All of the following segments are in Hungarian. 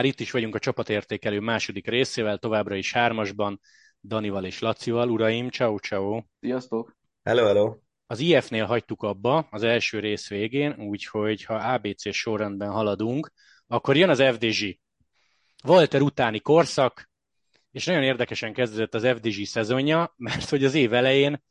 már itt is vagyunk a csapatértékelő második részével, továbbra is hármasban, Danival és Lacival. Uraim, ciao ciao. Sziasztok! Hello, hello! Az IF-nél hagytuk abba az első rész végén, úgyhogy ha ABC sorrendben haladunk, akkor jön az FDZ. Walter utáni korszak, és nagyon érdekesen kezdődött az FDZ szezonja, mert hogy az év elején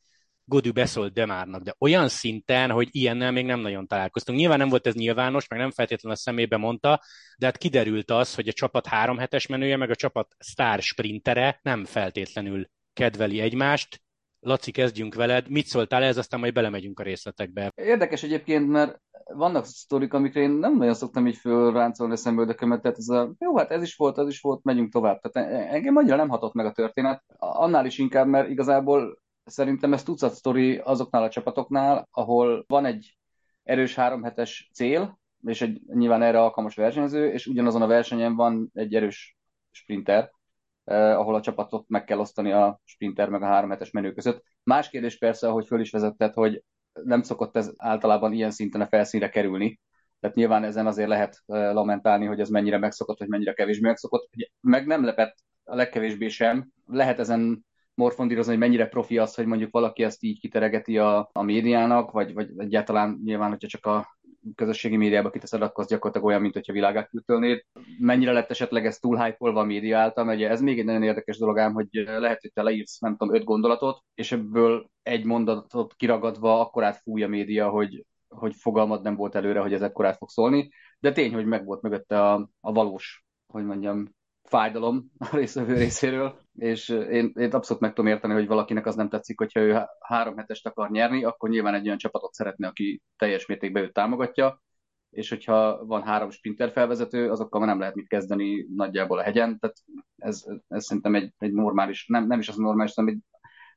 Godű beszólt Demárnak, de olyan szinten, hogy ilyennel még nem nagyon találkoztunk. Nyilván nem volt ez nyilvános, meg nem feltétlenül a szemébe mondta, de hát kiderült az, hogy a csapat három hetes menője, meg a csapat sztár sprintere nem feltétlenül kedveli egymást. Laci, kezdjünk veled. Mit szóltál ez, aztán majd belemegyünk a részletekbe. Érdekes egyébként, mert vannak sztorik, amikre én nem nagyon szoktam így fölráncolni a szemöldökömet, tehát ez a, jó, hát ez is volt, az is volt, megyünk tovább. Tehát engem annyira nem hatott meg a történet, annál is inkább, mert igazából Szerintem ez tucat sztori azoknál a csapatoknál, ahol van egy erős háromhetes cél, és egy nyilván erre alkalmas versenyző, és ugyanazon a versenyen van egy erős sprinter, eh, ahol a csapatot meg kell osztani a sprinter meg a háromhetes menő között. Más kérdés persze, ahogy föl is vezetted, hogy nem szokott ez általában ilyen szinten a felszínre kerülni, tehát nyilván ezen azért lehet eh, lamentálni, hogy ez mennyire megszokott, vagy mennyire kevésbé megszokott. Meg nem lepett a legkevésbé sem. Lehet ezen morfondírozni, hogy mennyire profi az, hogy mondjuk valaki ezt így kiteregeti a, a médiának, vagy, vagy egyáltalán nyilván, hogyha csak a közösségi médiába kiteszed, akkor az gyakorlatilag olyan, mint hogyha világát kültölnéd. Mennyire lett esetleg ez túl hype a média által, mert ez még egy nagyon érdekes dolog ám, hogy lehet, hogy te leírsz, nem tudom, öt gondolatot, és ebből egy mondatot kiragadva akkor átfúj a média, hogy, hogy fogalmad nem volt előre, hogy ez ekkorát fog szólni, de tény, hogy meg volt mögötte a, a valós, hogy mondjam, fájdalom a részvevő részéről, és én, én abszolút meg tudom érteni, hogy valakinek az nem tetszik, hogyha ő három hetest akar nyerni, akkor nyilván egy olyan csapatot szeretne, aki teljes mértékben őt támogatja, és hogyha van három sprinter felvezető, azokkal már nem lehet mit kezdeni nagyjából a hegyen, tehát ez, ez szerintem egy, egy normális, nem, nem is az normális, hanem egy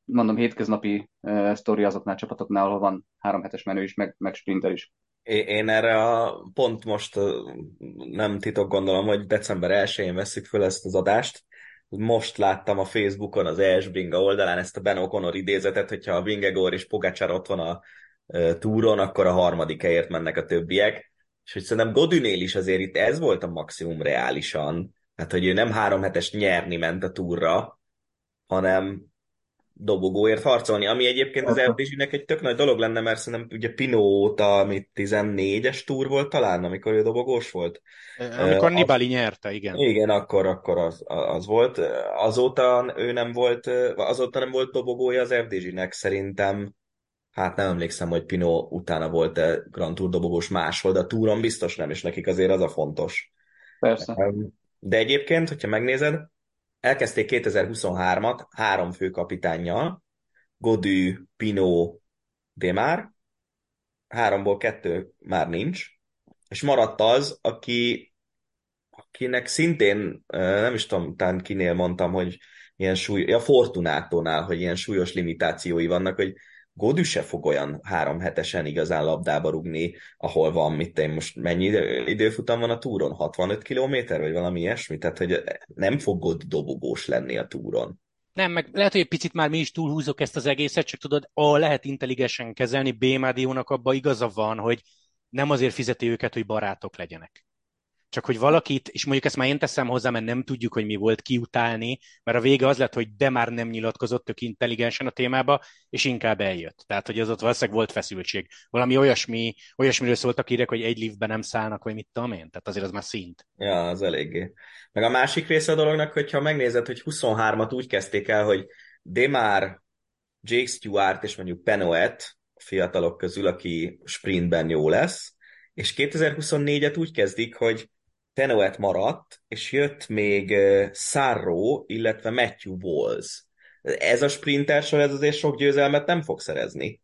mondom hétköznapi uh, sztori azoknál a csapatoknál, ahol van három hetes menő is, meg, meg sprinter is. Én erre a pont most nem titok gondolom, hogy december 1-én veszük föl ezt az adást. Most láttam a Facebookon az ES Bringa oldalán ezt a Ben O'Connor idézetet, hogyha a Vingegor és Pogacar ott van a túron, akkor a harmadik helyért mennek a többiek. És hogy szerintem Godünél is azért itt ez volt a maximum reálisan. Hát, hogy ő nem három hetes nyerni ment a túra, hanem dobogóért harcolni, ami egyébként az FDZ-nek egy tök nagy dolog lenne, mert szerintem ugye Pino óta, amit 14-es túr volt talán, amikor ő dobogós volt. Amikor uh, Nibali nyerte, igen. Igen, akkor, akkor az, az volt. Azóta ő nem volt, azóta nem volt dobogója az FDZ-nek szerintem. Hát nem emlékszem, hogy Pino utána volt-e Grand Tour dobogós máshol, de a túron biztos nem, és nekik azért az a fontos. Persze. De egyébként, hogyha megnézed, elkezdték 2023-at három főkapitánnyal, Godű, Pino, Demár, háromból kettő már nincs, és maradt az, aki, akinek szintén, nem is tudom, talán kinél mondtam, hogy ilyen súly, a Fortunátónál, hogy ilyen súlyos limitációi vannak, hogy Godű se fog olyan három hetesen igazán labdába rugni, ahol van, mit én most mennyi időfutam van a túron? 65 kilométer, vagy valami ilyesmi? Tehát, hogy nem fog God dobogós lenni a túron. Nem, meg lehet, hogy egy picit már mi is túlhúzok ezt az egészet, csak tudod, A lehet intelligensen kezelni, B Mádiónak abban igaza van, hogy nem azért fizeti őket, hogy barátok legyenek. Csak hogy valakit, és mondjuk ezt már én teszem hozzá, mert nem tudjuk, hogy mi volt kiutálni, mert a vége az lett, hogy de már nem nyilatkozott tök intelligensen a témába, és inkább eljött. Tehát, hogy az ott valószínűleg volt feszültség. Valami olyasmi, olyasmiről szóltak írek, hogy egy liftben nem szállnak, vagy mit tudom én. Tehát azért az már szint. Ja, az eléggé. Meg a másik része a dolognak, hogyha megnézed, hogy 23-at úgy kezdték el, hogy Demar, Jake Stewart és mondjuk Penoet, fiatalok közül, aki sprintben jó lesz, és 2024-et úgy kezdik, hogy Tenoet maradt, és jött még Sarro, illetve Matthew Walls. Ez a sprinter sor, ez azért sok győzelmet nem fog szerezni.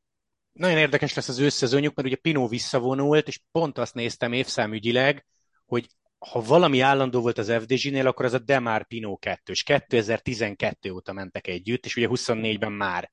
Nagyon érdekes lesz az összezőnyük, mert ugye Pino visszavonult, és pont azt néztem évszámügyileg, hogy ha valami állandó volt az FDZ-nél, akkor az a Demar Pino 2 és 2012 óta mentek együtt, és ugye 24-ben már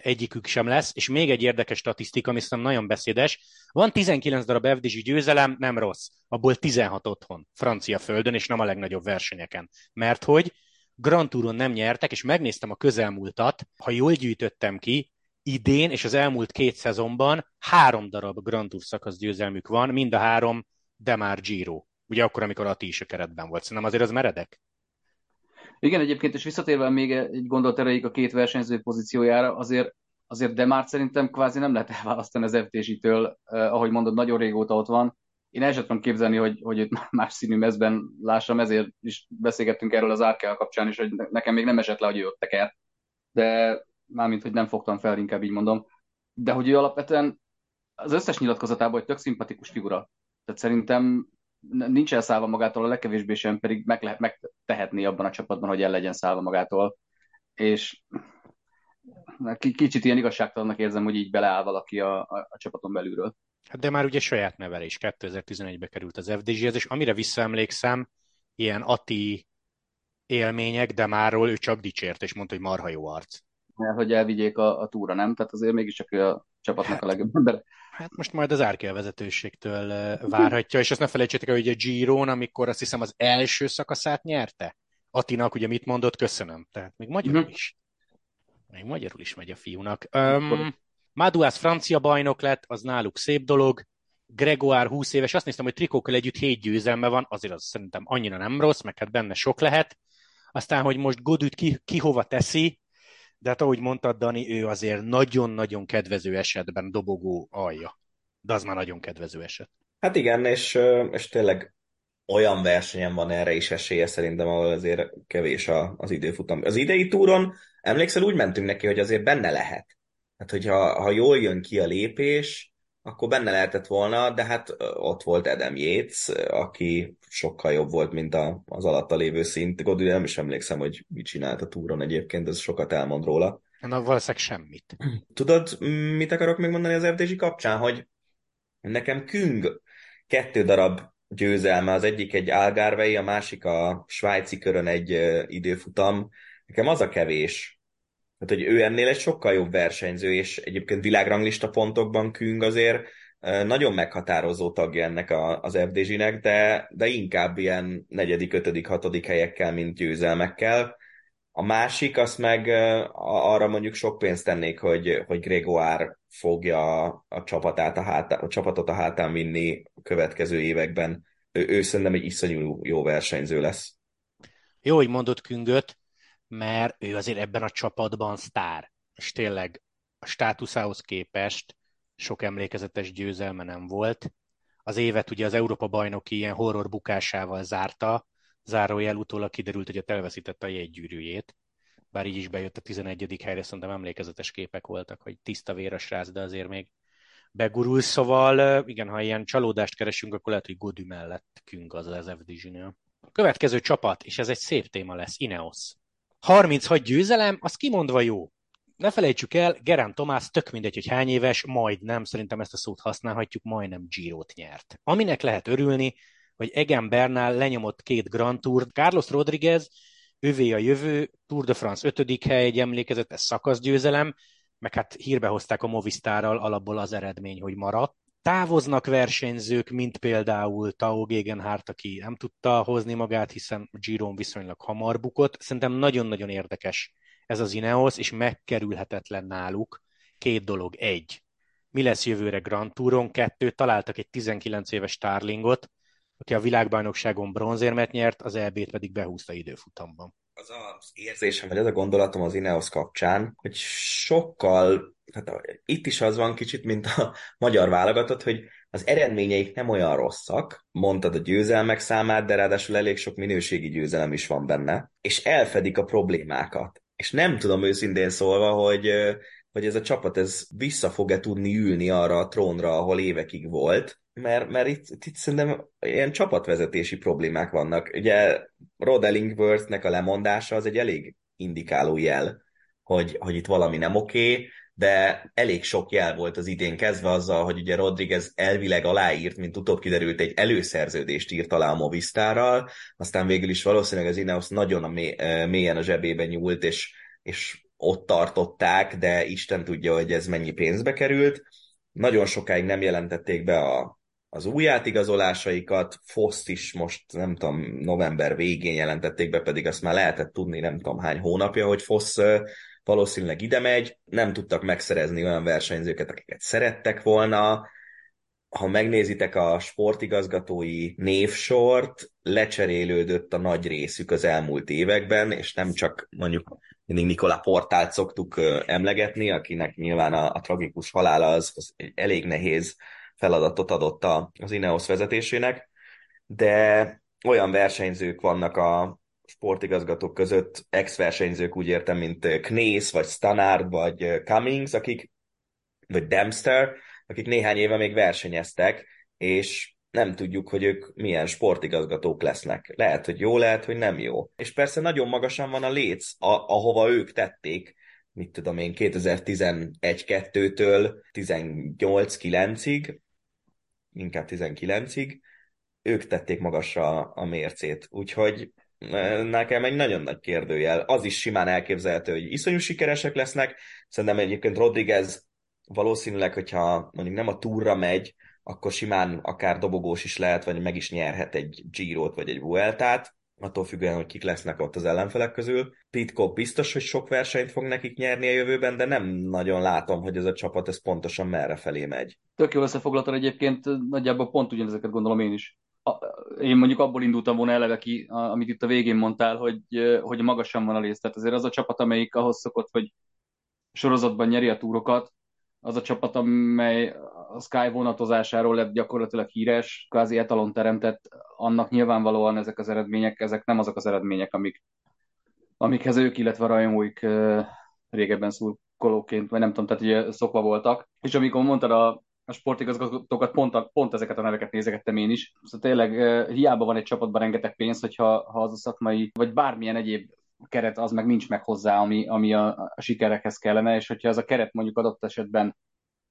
egyikük sem lesz, és még egy érdekes statisztika, ami szerintem nagyon beszédes. Van 19 darab FDZ győzelem, nem rossz. Abból 16 otthon, francia földön, és nem a legnagyobb versenyeken. Mert hogy Grand Touron nem nyertek, és megnéztem a közelmúltat, ha jól gyűjtöttem ki, idén és az elmúlt két szezonban három darab Grand Tour szakasz győzelmük van, mind a három Demar Giro. Ugye akkor, amikor Ati is a keretben volt. Szerintem azért az meredek. Igen, egyébként, és visszatérve még egy gondolat erejéig a két versenyző pozíciójára, azért, azért de már szerintem kvázi nem lehet elválasztani az FTZ-től, eh, ahogy mondod, nagyon régóta ott van. Én el sem tudom képzelni, hogy, hogy őt más színű mezben lássam, ezért is beszélgettünk erről az Arkel kapcsán is, hogy nekem még nem esett le, hogy ő ott teker. De mármint, hogy nem fogtam fel, inkább így mondom. De hogy ő alapvetően az összes nyilatkozatában, hogy tök szimpatikus figura. Tehát szerintem nincs elszállva magától, a legkevésbé sem pedig meg lehet, megtehetné abban a csapatban, hogy el legyen szállva magától. És kicsit ilyen igazságtalannak érzem, hogy így beleáll valaki a, a, a csapaton belülről. Hát de már ugye saját nevelés, 2011-be került az FDG-hez, és amire visszaemlékszem, ilyen Ati élmények, de márról ő csak dicsért, és mondta, hogy marha jó arc. Mert hogy elvigyék a, a túra, nem? Tehát azért mégiscsak a csapatnak hát, a legjobb ember. Hát most majd az Árkél vezetőségtől várhatja, és azt ne felejtsétek el, hogy a Giron, amikor azt hiszem az első szakaszát nyerte, Atinak ugye mit mondott, köszönöm. Tehát még magyarul uh-huh. is. Még magyarul is megy a fiúnak. Um, Maduász francia bajnok lett, az náluk szép dolog. Gregoire 20 éves, azt néztem, hogy trikókkal együtt 7 győzelme van, azért az szerintem annyira nem rossz, meg hát benne sok lehet. Aztán, hogy most Godüt ki, ki hova teszi, de hát ahogy mondtad, Dani, ő azért nagyon-nagyon kedvező esetben dobogó alja. De az már nagyon kedvező eset. Hát igen, és, és tényleg olyan versenyen van erre is esélye szerintem, ahol azért kevés az időfutam. Az idei túron, emlékszel, úgy mentünk neki, hogy azért benne lehet. Hát, hogyha ha jól jön ki a lépés, akkor benne lehetett volna, de hát ott volt Adam Yates, aki sokkal jobb volt, mint a, az alatta lévő szint. Godwin nem is emlékszem, hogy mit csinált a túron egyébként, ez sokat elmond róla. Na, valószínűleg semmit. Tudod, mit akarok még mondani az FDZ kapcsán, hogy nekem Küng kettő darab győzelme, az egyik egy Algarvei, a másik a svájci körön egy időfutam. Nekem az a kevés, tehát, hogy ő ennél egy sokkal jobb versenyző, és egyébként világranglista pontokban Küng azért nagyon meghatározó tagja ennek a, az FDZ-nek, de, de inkább ilyen negyedik, ötödik, hatodik helyekkel, mint győzelmekkel. A másik, azt meg arra mondjuk sok pénzt tennék, hogy, hogy Gregoire fogja a, csapatát a, hátá, a csapatot a hátán vinni a következő években. Ő, ő szerintem egy iszonyú jó versenyző lesz. Jó, hogy mondott Küngöt, mert ő azért ebben a csapatban sztár, és tényleg a státuszához képest sok emlékezetes győzelme nem volt. Az évet ugye az Európa bajnoki ilyen horror bukásával zárta, zárójel utólag kiderült, hogy a elveszítette a jegygyűrűjét, bár így is bejött a 11. helyre, szerintem emlékezetes képek voltak, hogy tiszta véres ráz, de azért még begurul, szóval igen, ha ilyen csalódást keresünk, akkor lehet, hogy Godű mellett künk az az FDZ-nél. Következő csapat, és ez egy szép téma lesz, Ineos. 36 győzelem, az kimondva jó. Ne felejtsük el, Gerán Tomás tök mindegy, hogy hány éves, majd nem, szerintem ezt a szót használhatjuk, majdnem Girot nyert. Aminek lehet örülni, hogy Egan Bernal lenyomott két Grand Tour, Carlos Rodriguez, ővé a jövő, Tour de France 5. hely, egy emlékezetes szakaszgyőzelem, meg hát hírbe hozták a Movistárral alapból az eredmény, hogy maradt távoznak versenyzők, mint például Tao Gegenhardt, aki nem tudta hozni magát, hiszen Giron viszonylag hamar bukott. Szerintem nagyon-nagyon érdekes ez az Ineos, és megkerülhetetlen náluk két dolog. Egy, mi lesz jövőre Grand Touron? Kettő, találtak egy 19 éves Starlingot, aki a világbajnokságon bronzérmet nyert, az EB-t pedig behúzta időfutamban. Az az érzésem, vagy az a gondolatom az Ineos kapcsán, hogy sokkal hát itt is az van kicsit, mint a magyar válogatott, hogy az eredményeik nem olyan rosszak, mondtad a győzelmek számát, de ráadásul elég sok minőségi győzelem is van benne, és elfedik a problémákat. És nem tudom őszintén szólva, hogy, hogy ez a csapat ez vissza fog-e tudni ülni arra a trónra, ahol évekig volt, mert, mert itt, itt szerintem ilyen csapatvezetési problémák vannak. Ugye Rod Ellingworthnek a lemondása az egy elég indikáló jel, hogy, hogy itt valami nem oké, okay, de elég sok jel volt az idén kezdve azzal, hogy ugye Rodriguez elvileg aláírt, mint utóbb kiderült, egy előszerződést írt alá a Movistárral, aztán végül is valószínűleg az Ineos nagyon a mély, mélyen a zsebébe nyúlt, és, és ott tartották, de Isten tudja, hogy ez mennyi pénzbe került. Nagyon sokáig nem jelentették be a, az új átigazolásaikat, Foszt is most, nem tudom, november végén jelentették be, pedig azt már lehetett tudni, nem tudom hány hónapja, hogy Fosz valószínűleg ide megy, nem tudtak megszerezni olyan versenyzőket, akiket szerettek volna, ha megnézitek a sportigazgatói névsort, lecserélődött a nagy részük az elmúlt években, és nem csak mondjuk mindig Nikola Portált szoktuk emlegetni, akinek nyilván a, a tragikus halála az, az elég nehéz feladatot adott az Ineos vezetésének, de olyan versenyzők vannak a sportigazgatók között, ex-versenyzők úgy értem, mint Knész, vagy Stanard, vagy Cummings, akik, vagy Dempster, akik néhány éve még versenyeztek, és nem tudjuk, hogy ők milyen sportigazgatók lesznek. Lehet, hogy jó, lehet, hogy nem jó. És persze nagyon magasan van a léc, a, ahova ők tették, mit tudom én, 2011-2-től 18-9-ig, inkább 19-ig, ők tették magasra a mércét. Úgyhogy e, nekem egy nagyon nagy kérdőjel. Az is simán elképzelhető, hogy iszonyú sikeresek lesznek. Szerintem egyébként Rodriguez valószínűleg, hogyha mondjuk nem a túra megy, akkor simán akár dobogós is lehet, vagy meg is nyerhet egy Girot vagy egy Vueltát, attól függően, hogy kik lesznek ott az ellenfelek közül. Pitcock biztos, hogy sok versenyt fog nekik nyerni a jövőben, de nem nagyon látom, hogy ez a csapat ez pontosan merre felé megy. Tök jó összefoglaltad egyébként, nagyjából pont ugyanezeket gondolom én is. Én mondjuk abból indultam volna eleve ki, amit itt a végén mondtál, hogy, hogy magasan van a rész. Tehát azért az a csapat, amelyik ahhoz szokott, hogy sorozatban nyeri a túrokat, az a csapat, amely a Sky vonatozásáról lett gyakorlatilag híres, kvázi etalon teremtett, annak nyilvánvalóan ezek az eredmények, ezek nem azok az eredmények, amik, amikhez ők, illetve rajongóik régebben szurkolóként, vagy nem tudom, tehát ugye szokva voltak. És amikor mondtad a, a sportigazgatókat, pont, a, pont ezeket a neveket nézegettem én is. Szóval tényleg hiába van egy csapatban rengeteg pénz, hogyha ha az a szakmai, vagy bármilyen egyéb keret az meg nincs meg hozzá, ami, ami a, a sikerekhez kellene, és hogyha az a keret mondjuk adott esetben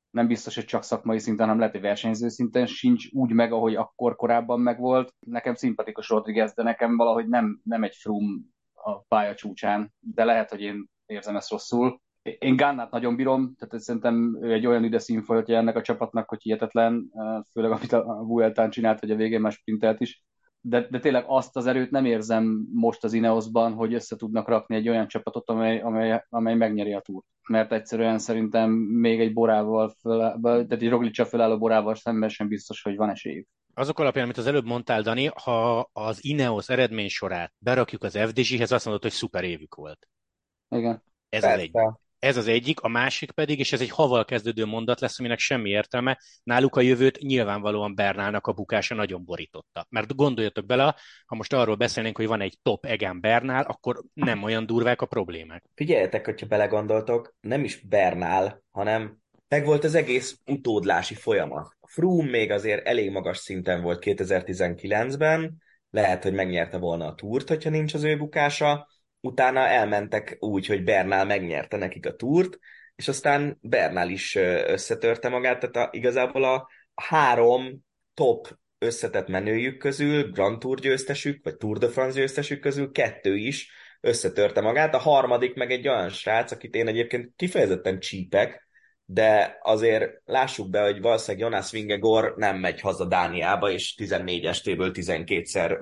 nem biztos, hogy csak szakmai szinten, hanem lehet, hogy versenyző szinten sincs úgy meg, ahogy akkor korábban megvolt. Nekem szimpatikus Rodriguez, de nekem valahogy nem, nem egy frum a pálya csúcsán, de lehet, hogy én érzem ezt rosszul. Én Gannát nagyon bírom, tehát szerintem ő egy olyan üde színfoltja ennek a csapatnak, hogy hihetetlen, főleg amit a Vueltán csinált, hogy a végén már sprintelt is de, de tényleg azt az erőt nem érzem most az Ineosban, hogy össze tudnak rakni egy olyan csapatot, amely, amely, amely megnyeri a túrt. Mert egyszerűen szerintem még egy borával, föl, tehát egy Roglicsa fölálló borával szemben sem biztos, hogy van esélyük. Azok alapján, amit az előbb mondtál, Dani, ha az Ineos eredmény sorát berakjuk az FDG-hez, azt mondod, hogy szuper évük volt. Igen. Ez Persze. az egy. Ez az egyik, a másik pedig, és ez egy haval kezdődő mondat lesz, aminek semmi értelme, náluk a jövőt nyilvánvalóan Bernálnak a bukása nagyon borította. Mert gondoljatok bele, ha most arról beszélnénk, hogy van egy top Egan Bernál, akkor nem olyan durvák a problémák. Figyeljetek, hogyha belegondoltok, nem is Bernál, hanem meg volt az egész utódlási folyamat. Froome még azért elég magas szinten volt 2019-ben, lehet, hogy megnyerte volna a túrt, hogyha nincs az ő bukása, utána elmentek úgy, hogy Bernál megnyerte nekik a túrt, és aztán Bernál is összetörte magát, tehát a, igazából a három top összetett menőjük közül, Grand Tour győztesük, vagy Tour de France győztesük közül kettő is összetörte magát, a harmadik meg egy olyan srác, akit én egyébként kifejezetten csípek, de azért lássuk be, hogy valószínűleg Jonas Vingegor nem megy haza Dániába, és 14 estéből 12-szer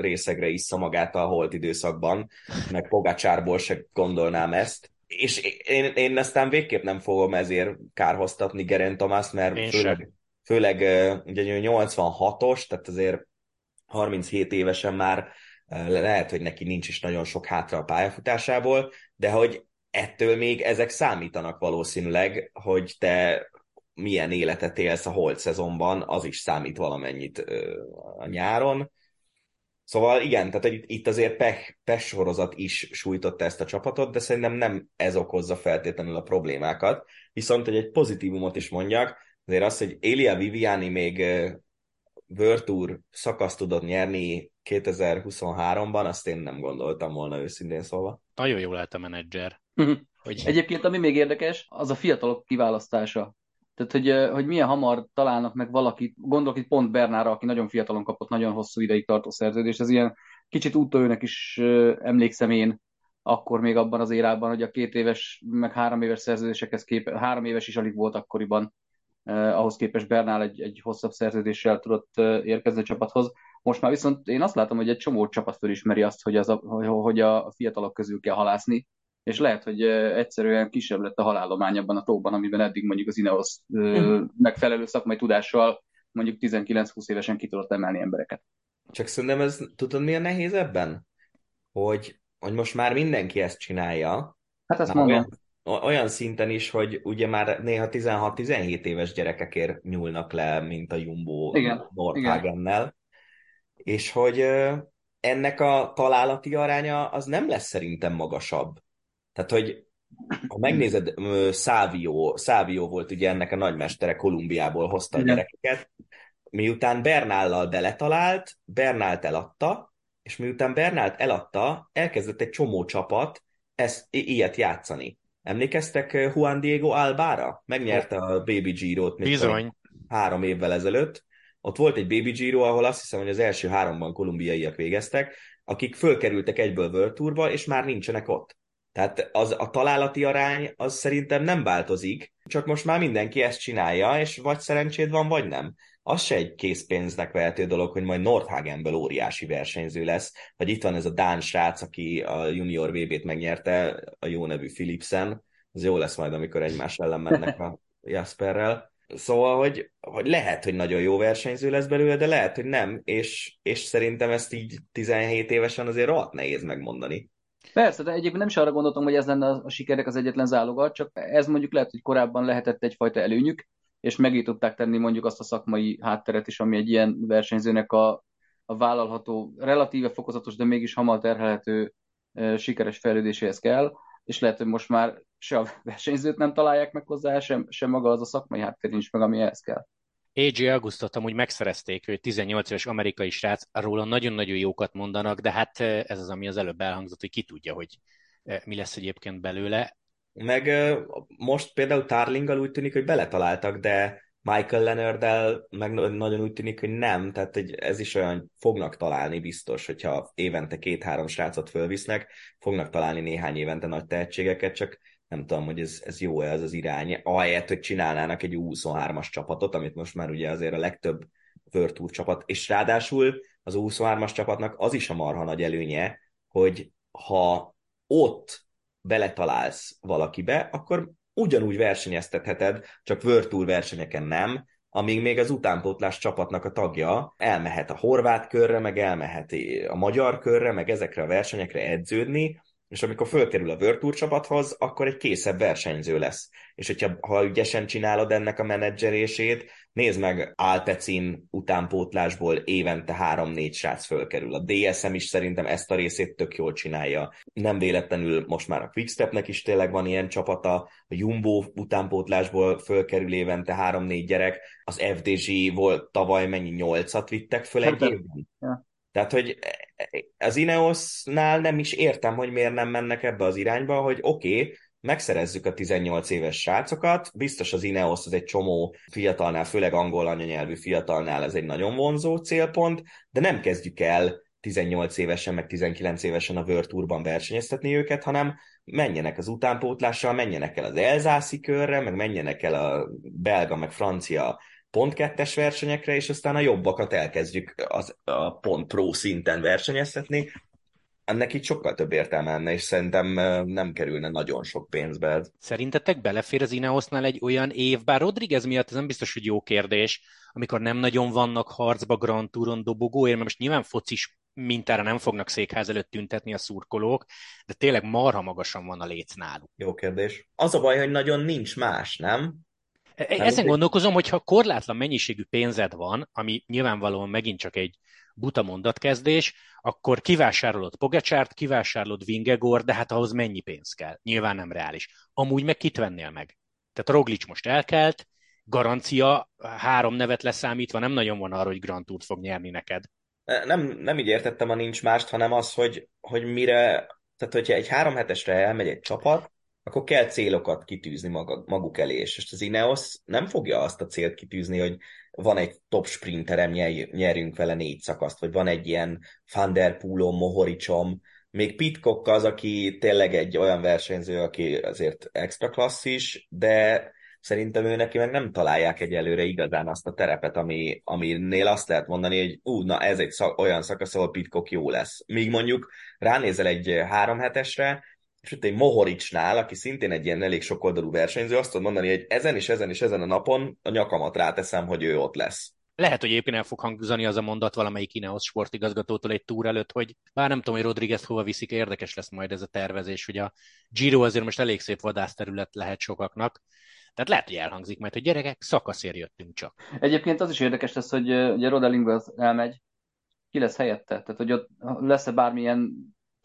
részegre issza magát a holt időszakban, meg Pogacsárból se gondolnám ezt. És én, én aztán végképp nem fogom ezért kárhoztatni Geren Tomás, mert főleg, főleg ugye 86-os, tehát azért 37 évesen már lehet, hogy neki nincs is nagyon sok hátra a pályafutásából, de hogy ettől még ezek számítanak valószínűleg, hogy te milyen életet élsz a holt szezonban, az is számít valamennyit a nyáron. Szóval igen, tehát itt, itt azért pech, pech sorozat is sújtotta ezt a csapatot, de szerintem nem ez okozza feltétlenül a problémákat. Viszont, hogy egy pozitívumot is mondjak, azért az, hogy Elia Viviani még Tour szakaszt tudott nyerni 2023-ban, azt én nem gondoltam volna őszintén szólva. Nagyon jó lehet a menedzser. Mhm. Hogy... Egyébként, ami még érdekes, az a fiatalok kiválasztása. Tehát, hogy, hogy milyen hamar találnak meg valakit, gondolok itt pont Bernára, aki nagyon fiatalon kapott nagyon hosszú ideig tartó szerződést, ez ilyen kicsit úttőnek is emlékszem én, akkor még abban az érában, hogy a két éves, meg három éves szerződésekhez kép, három éves is alig volt akkoriban, eh, ahhoz képest Bernál egy, egy hosszabb szerződéssel tudott eh, érkezni a csapathoz. Most már viszont én azt látom, hogy egy csomó csapat fölismeri azt, hogy, az a, hogy a fiatalok közül kell halászni, és lehet, hogy egyszerűen kisebb lett a halállomány abban a tóban, amiben eddig mondjuk az Ineos mm. megfelelő szakmai tudással mondjuk 19-20 évesen ki tudott emelni embereket. Csak szerintem ez, tudod mi a nehéz ebben? Hogy, hogy most már mindenki ezt csinálja. Hát ezt mondom. Olyan, olyan szinten is, hogy ugye már néha 16-17 éves gyerekekért nyúlnak le, mint a Jumbo Nordhagennel. És hogy ennek a találati aránya az nem lesz szerintem magasabb. Tehát, hogy ha megnézed, Szávio, Szávio volt ugye ennek a nagymestere, Kolumbiából hozta a gyerekeket, miután Bernállal beletalált, Bernált eladta, és miután Bernált eladta, elkezdett egy csomó csapat ezt, ilyet játszani. Emlékeztek Juan Diego Albára? Megnyerte a Baby Giro-t Bizony. három évvel ezelőtt. Ott volt egy Baby Giro, ahol azt hiszem, hogy az első háromban kolumbiaiak végeztek, akik fölkerültek egyből World Tourba, és már nincsenek ott. Tehát az, a találati arány az szerintem nem változik, csak most már mindenki ezt csinálja, és vagy szerencséd van, vagy nem. Az se egy készpénznek vehető dolog, hogy majd Nordhagenből óriási versenyző lesz, vagy itt van ez a Dán srác, aki a junior VB-t megnyerte, a jó nevű Philipsen, az jó lesz majd, amikor egymás ellen mennek a Jasperrel. Szóval, hogy, hogy lehet, hogy nagyon jó versenyző lesz belőle, de lehet, hogy nem, és, és szerintem ezt így 17 évesen azért rohadt nehéz megmondani. Persze, de egyébként nem is arra gondoltam, hogy ez lenne a sikerek az egyetlen záloga, csak ez mondjuk lehet, hogy korábban lehetett egyfajta előnyük, és meg tudták tenni mondjuk azt a szakmai hátteret is, ami egy ilyen versenyzőnek a, a vállalható, relatíve fokozatos, de mégis hamar terhelhető sikeres fejlődéséhez kell, és lehet, hogy most már se a versenyzőt nem találják meg hozzá, sem, sem maga az a szakmai háttér nincs meg, ami ehhez kell. AJ Augustot amúgy megszerezték, ő 18 éves amerikai srác, róla nagyon-nagyon jókat mondanak, de hát ez az, ami az előbb elhangzott, hogy ki tudja, hogy mi lesz egyébként belőle. Meg most például Tarlinggal úgy tűnik, hogy beletaláltak, de Michael Leonarddel meg nagyon úgy tűnik, hogy nem, tehát hogy ez is olyan fognak találni biztos, hogyha évente két-három srácot fölvisznek, fognak találni néhány évente nagy tehetségeket, csak nem tudom, hogy ez, ez jó-e az az irány, ahelyett, hogy csinálnának egy U23-as csapatot, amit most már ugye azért a legtöbb World csapat, és ráadásul az U23-as csapatnak az is a marha nagy előnye, hogy ha ott beletalálsz valakibe, akkor ugyanúgy versenyeztetheted, csak World versenyeken nem, amíg még az utánpótlás csapatnak a tagja elmehet a horvát körre, meg elmehet a magyar körre, meg ezekre a versenyekre edződni, és amikor fölkerül a World Tour csapathoz, akkor egy készebb versenyző lesz. És hogyha ha ügyesen csinálod ennek a menedzserését, nézd meg Alpecin utánpótlásból évente 3-4 srác fölkerül. A DSM is szerintem ezt a részét tök jól csinálja. Nem véletlenül most már a Quickstepnek is tényleg van ilyen csapata, a Jumbo utánpótlásból fölkerül évente 3-4 gyerek, az FDG volt tavaly mennyi 8-at vittek föl egy évben. Tehát, hogy az Ineosnál nem is értem, hogy miért nem mennek ebbe az irányba, hogy oké, okay, megszerezzük a 18 éves srácokat, biztos az Ineos az egy csomó fiatalnál, főleg angol anyanyelvű fiatalnál ez egy nagyon vonzó célpont, de nem kezdjük el 18 évesen, meg 19 évesen a World Tourban versenyeztetni őket, hanem menjenek az utánpótlással, menjenek el az elzászi körre, meg menjenek el a belga, meg francia pont kettes versenyekre, és aztán a jobbakat elkezdjük az, a pont pro szinten versenyeztetni. Ennek így sokkal több értelme lenne, és szerintem nem kerülne nagyon sok pénzbe. Szerintetek belefér az Ineosnál egy olyan év, bár Rodriguez miatt ez nem biztos, hogy jó kérdés, amikor nem nagyon vannak harcba Grand Touron dobogóért, mert most nyilván focis mintára nem fognak székház előtt tüntetni a szurkolók, de tényleg marha magasan van a léc náluk. Jó kérdés. Az a baj, hogy nagyon nincs más, nem? Ezen gondolkozom, hogy ha korlátlan mennyiségű pénzed van, ami nyilvánvalóan megint csak egy buta mondatkezdés, akkor kivásárolod Pogacsárt, kivásárolod Vingegor, de hát ahhoz mennyi pénz kell? Nyilván nem reális. Amúgy meg kit vennél meg? Tehát Roglic most elkelt, garancia, három nevet leszámítva nem nagyon van arra, hogy Grand Tourt fog nyerni neked. E, nem, nem így értettem a nincs mást, hanem az, hogy, hogy mire, tehát hogyha egy három hetesre elmegy egy csapat, akkor kell célokat kitűzni maga, maguk elé, és az Ineos nem fogja azt a célt kitűzni, hogy van egy top sprinterem, nyerjünk vele négy szakaszt, vagy van egy ilyen Van der Poolom, Mohoricsom, még Pitcock az, aki tényleg egy olyan versenyző, aki azért extra klasszis, de szerintem ő neki meg nem találják egyelőre igazán azt a terepet, ami, aminél azt lehet mondani, hogy ú, na ez egy szak, olyan szakasz, ahol Pitcock jó lesz. Míg mondjuk ránézel egy három hetesre, és itt egy Mohoricsnál, aki szintén egy ilyen elég sokoldalú versenyző, azt tudod mondani, hogy ezen és ezen és ezen a napon a nyakamat ráteszem, hogy ő ott lesz. Lehet, hogy éppen el fog hangzani az a mondat valamelyik Ineos sportigazgatótól egy túr előtt, hogy bár nem tudom, hogy Rodriguez hova viszik, érdekes lesz majd ez a tervezés, hogy a Giro azért most elég szép vadászterület lehet sokaknak, tehát lehet, hogy elhangzik majd, hogy gyerekek, szakaszért jöttünk csak. Egyébként az is érdekes lesz, hogy ugye Rodellingbe elmegy, ki lesz helyette? Tehát, hogy ott lesz-e bármilyen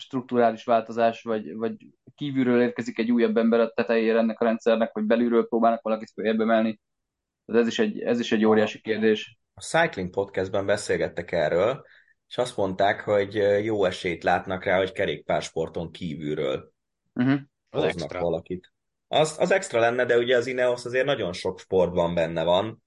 strukturális változás, vagy, vagy kívülről érkezik egy újabb ember a tetejére ennek a rendszernek, vagy belülről próbálnak valakit följebb emelni. Tehát ez is egy, ez is egy óriási kérdés. A Cycling Podcastben beszélgettek erről, és azt mondták, hogy jó esélyt látnak rá, hogy kerékpársporton kívülről uh-huh. hoznak extra. valakit. Az, az extra lenne, de ugye az Ineos azért nagyon sok sportban benne van,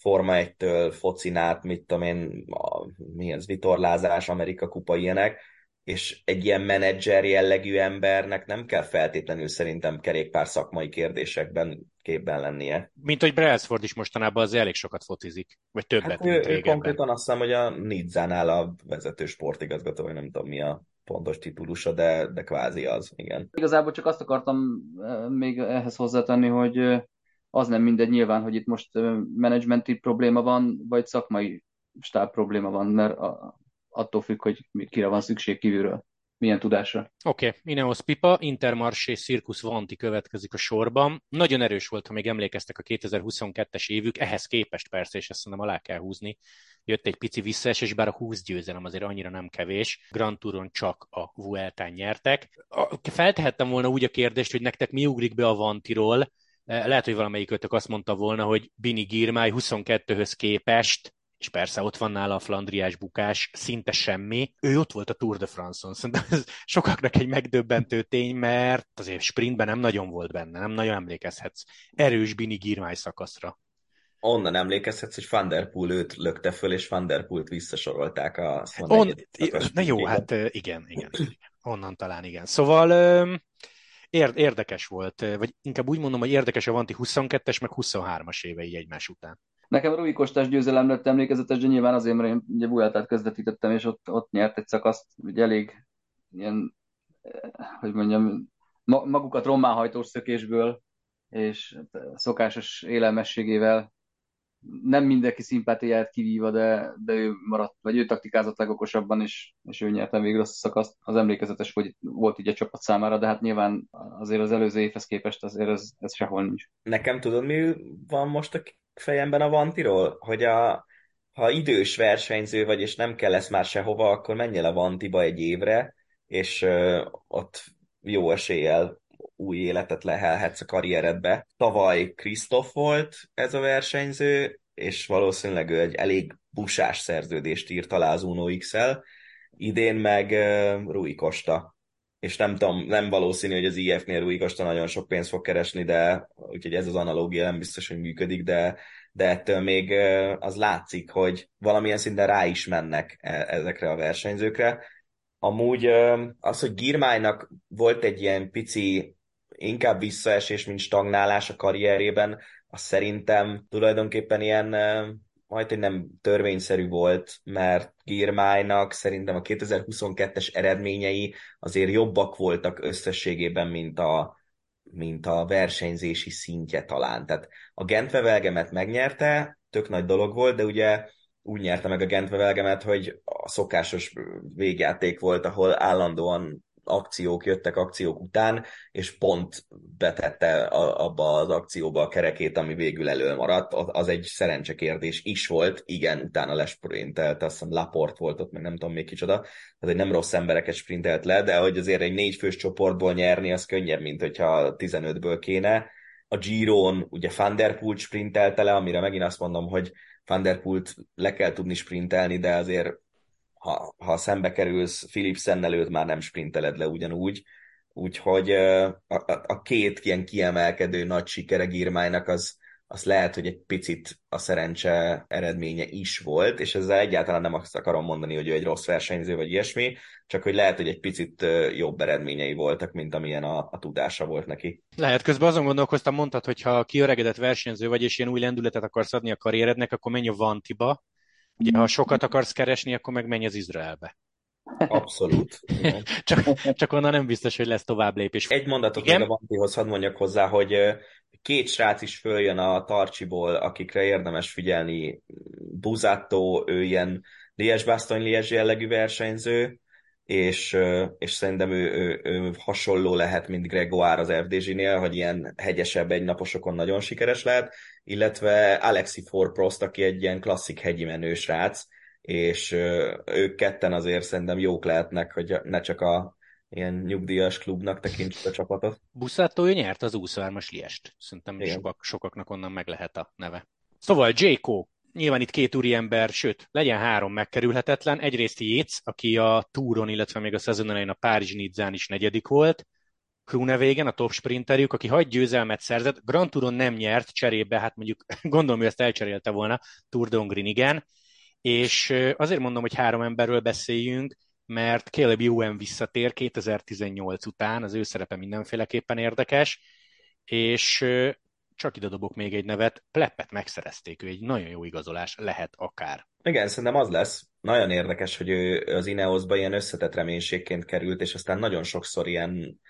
Forma 1-től focinát, mit tudom én, a, mi ez, vitorlázás, Amerika kupa ilyenek, és egy ilyen menedzser jellegű embernek nem kell feltétlenül szerintem kerékpár szakmai kérdésekben képben lennie. Mint hogy Brailsford is mostanában az elég sokat focizik, vagy többet, hát mint ő, ő konkrétan azt hiszem, hogy a Nidzánál a vezető sportigazgató, vagy nem tudom mi a pontos titulusa, de, de kvázi az, igen. Igazából csak azt akartam még ehhez hozzátenni, hogy az nem mindegy nyilván, hogy itt most menedzsmenti probléma van, vagy szakmai stáb probléma van, mert attól függ, hogy kire van szükség kívülről milyen tudásra. Oké, okay. Ineos Pipa, Intermarché Circus Vanti következik a sorban. Nagyon erős volt, ha még emlékeztek a 2022-es évük, ehhez képest persze, és ezt szerintem alá kell húzni. Jött egy pici visszaesés, bár a 20 győzelem azért annyira nem kevés. Grand Touron csak a Vueltán nyertek. Feltehettem volna úgy a kérdést, hogy nektek mi ugrik be a Vantiról. Lehet, hogy valamelyikötök azt mondta volna, hogy Bini Girmály 22-höz képest és persze ott van nála a flandriás bukás, szinte semmi. Ő ott volt a Tour de France-on. Szerintem ez sokaknak egy megdöbbentő tény, mert azért sprintben nem nagyon volt benne, nem nagyon emlékezhetsz erős Bini Girmály szakaszra. Onnan emlékezhetsz, hogy Van Der Poel őt lökte föl, és Van Der Poel-t visszasorolták a On... Na jó, hát igen, igen, igen. Onnan talán igen. Szóval érdekes volt, vagy inkább úgy mondom, hogy érdekes a Vanti 22-es, meg 23-as évei egymás után. Nekem Rui Kostás győzelem lett emlékezetes, de nyilván azért, mert én ugye Vueltát közvetítettem, és ott, ott nyert egy szakaszt, ugye elég ilyen, eh, hogy mondjam, magukat rommá szökésből, és szokásos élelmességével nem mindenki szimpátiáját kivíva, de, de ő maradt, vagy ő taktikázott legokosabban, és, és ő nyerte végül azt a szakaszt. Az emlékezetes, hogy volt így a csapat számára, de hát nyilván azért az előző évhez képest azért ez, ez sehol nincs. Nekem tudod, mi van most a fejemben a Vantiról, hogy a, ha idős versenyző vagy, és nem kell lesz már sehova, akkor menj el a Vantiba egy évre, és uh, ott jó eséllyel új életet lehelhetsz a karrieredbe. Tavaly Krisztof volt ez a versenyző, és valószínűleg ő egy elég busás szerződést írt alá az Uno X-el. Idén meg uh, Rui Costa. És nem tudom, nem valószínű, hogy az IF-nél Rui Costa nagyon sok pénzt fog keresni, de úgyhogy ez az analógia nem biztos, hogy működik, de, de ettől még az látszik, hogy valamilyen szinten rá is mennek e, ezekre a versenyzőkre. Amúgy az, hogy Girmájnak volt egy ilyen pici inkább visszaesés, mint stagnálás a karrierében, az szerintem tulajdonképpen ilyen majd, hogy nem törvényszerű volt, mert Girmájnak szerintem a 2022-es eredményei azért jobbak voltak összességében, mint a, mint a versenyzési szintje talán. Tehát a Gentvevelgemet megnyerte, tök nagy dolog volt, de ugye úgy nyerte meg a Gentvevelgemet, hogy a szokásos végjáték volt, ahol állandóan akciók jöttek akciók után, és pont betette a, abba az akcióba a kerekét, ami végül elől maradt. Az egy szerencsekérdés is volt, igen, utána lesprintelt, azt hiszem Laport volt ott, meg nem tudom még kicsoda, tehát hogy nem rossz embereket sprintelt le, de hogy azért egy négyfős csoportból nyerni, az könnyebb, mint hogyha 15-ből kéne. A Giron ugye Van Der Poel sprintelte le, amire megint azt mondom, hogy Van Der Poelt le kell tudni sprintelni, de azért ha, ha szembe kerülsz Philipsen őt már nem sprinteled le ugyanúgy, úgyhogy a, a, a két ilyen kiemelkedő nagy sikere Girmájnak az, az lehet, hogy egy picit a szerencse eredménye is volt, és ezzel egyáltalán nem azt akarom mondani, hogy ő egy rossz versenyző, vagy ilyesmi, csak hogy lehet, hogy egy picit jobb eredményei voltak, mint amilyen a, a tudása volt neki. Lehet, közben azon gondolkoztam, mondtad, hogy ha kiöregedett versenyző vagy, és ilyen új lendületet akarsz adni a karrierednek, akkor menj a Vantiba, Ugye, ha sokat akarsz keresni, akkor meg menj az Izraelbe. Abszolút. csak, csak onnan nem biztos, hogy lesz tovább lépés. Egy mondatot Igen? még a Vantihoz hadd mondjak hozzá, hogy két srác is följön a Tarcsiból, akikre érdemes figyelni. Buzatto, ő ilyen Liège-Bastogne-Liège jellegű versenyző, és, és szerintem ő, ő, ő hasonló lehet, mint Gregoire az FDZ-nél, hogy ilyen hegyesebb egynaposokon nagyon sikeres lehet, illetve Alexi Forprost, aki egy ilyen klasszik hegyi menő srác, és ők ketten azért szerintem jók lehetnek, hogy ne csak a ilyen nyugdíjas klubnak tekintsük a csapatot. Buszától ő nyert az 23-as liest. Szerintem sokak, sokaknak onnan meg lehet a neve. Szóval J.K. Nyilván itt két úriember, sőt, legyen három megkerülhetetlen. Egyrészt Yates, aki a túron, illetve még a szezon elején a Párizs Nidzán is negyedik volt. Krunevégen, a top sprinterjük, aki hagy győzelmet szerzett. Grand Touron nem nyert cserébe, hát mondjuk gondolom, hogy ezt elcserélte volna, Tour de Hongrin igen. És azért mondom, hogy három emberről beszéljünk, mert Caleb Ewan visszatér 2018 után, az ő szerepe mindenféleképpen érdekes, és csak ide dobok még egy nevet, Pleppet megszerezték, ő egy nagyon jó igazolás, lehet akár. Igen, szerintem az lesz. Nagyon érdekes, hogy ő az Ineosba ilyen összetett reménységként került, és aztán nagyon sokszor ilyen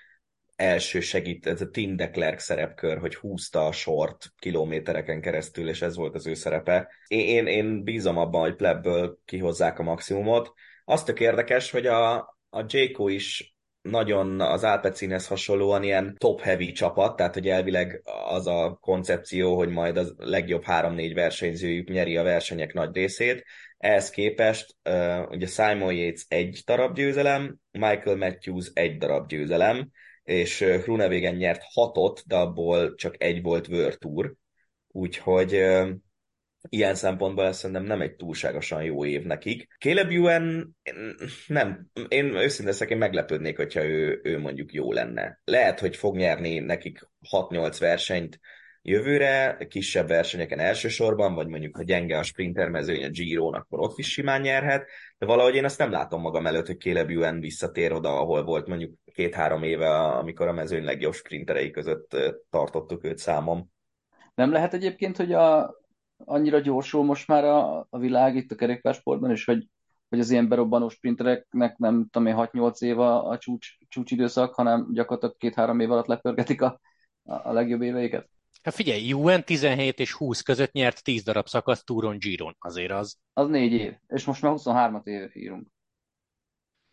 első segít, ez a Tim de szerepkör, hogy húzta a sort kilométereken keresztül, és ez volt az ő szerepe. Én, én, bízom abban, hogy Plebből kihozzák a maximumot. Azt tök érdekes, hogy a, a Jayco is nagyon az Alpecinhez hasonlóan ilyen top-heavy csapat, tehát hogy elvileg az a koncepció, hogy majd a legjobb 3-4 versenyzőjük nyeri a versenyek nagy részét. Ehhez képest uh, ugye Simon Yates egy darab győzelem, Michael Matthews egy darab győzelem, és Grunewagen nyert hatot, de abból csak egy volt Tour, úgyhogy ilyen szempontból ez szerintem nem egy túlságosan jó év nekik. Caleb Ewan, nem, én őszintén szek, meglepődnék, hogyha ő, ő mondjuk jó lenne. Lehet, hogy fog nyerni nekik 6-8 versenyt jövőre, kisebb versenyeken elsősorban, vagy mondjuk, ha gyenge a sprinter mezőny a giro akkor ott is simán nyerhet, de valahogy én azt nem látom magam előtt, hogy Caleb Ewan visszatér oda, ahol volt mondjuk két-három éve, amikor a mezőny legjobb sprinterei között tartottuk őt számom. Nem lehet egyébként, hogy a annyira gyorsul most már a, a világ itt a kerékpársportban, és hogy, hogy az ilyen berobbanó sprintereknek nem tudom én 6-8 év a, a csúcs, csúcsidőszak, hanem gyakorlatilag két-három év alatt lepörgetik a, a legjobb éveiket. Hát figyelj, UN 17 és 20 között nyert 10 darab szakasz Touron Giron, azért az. Az négy év, és most már 23-at év írunk.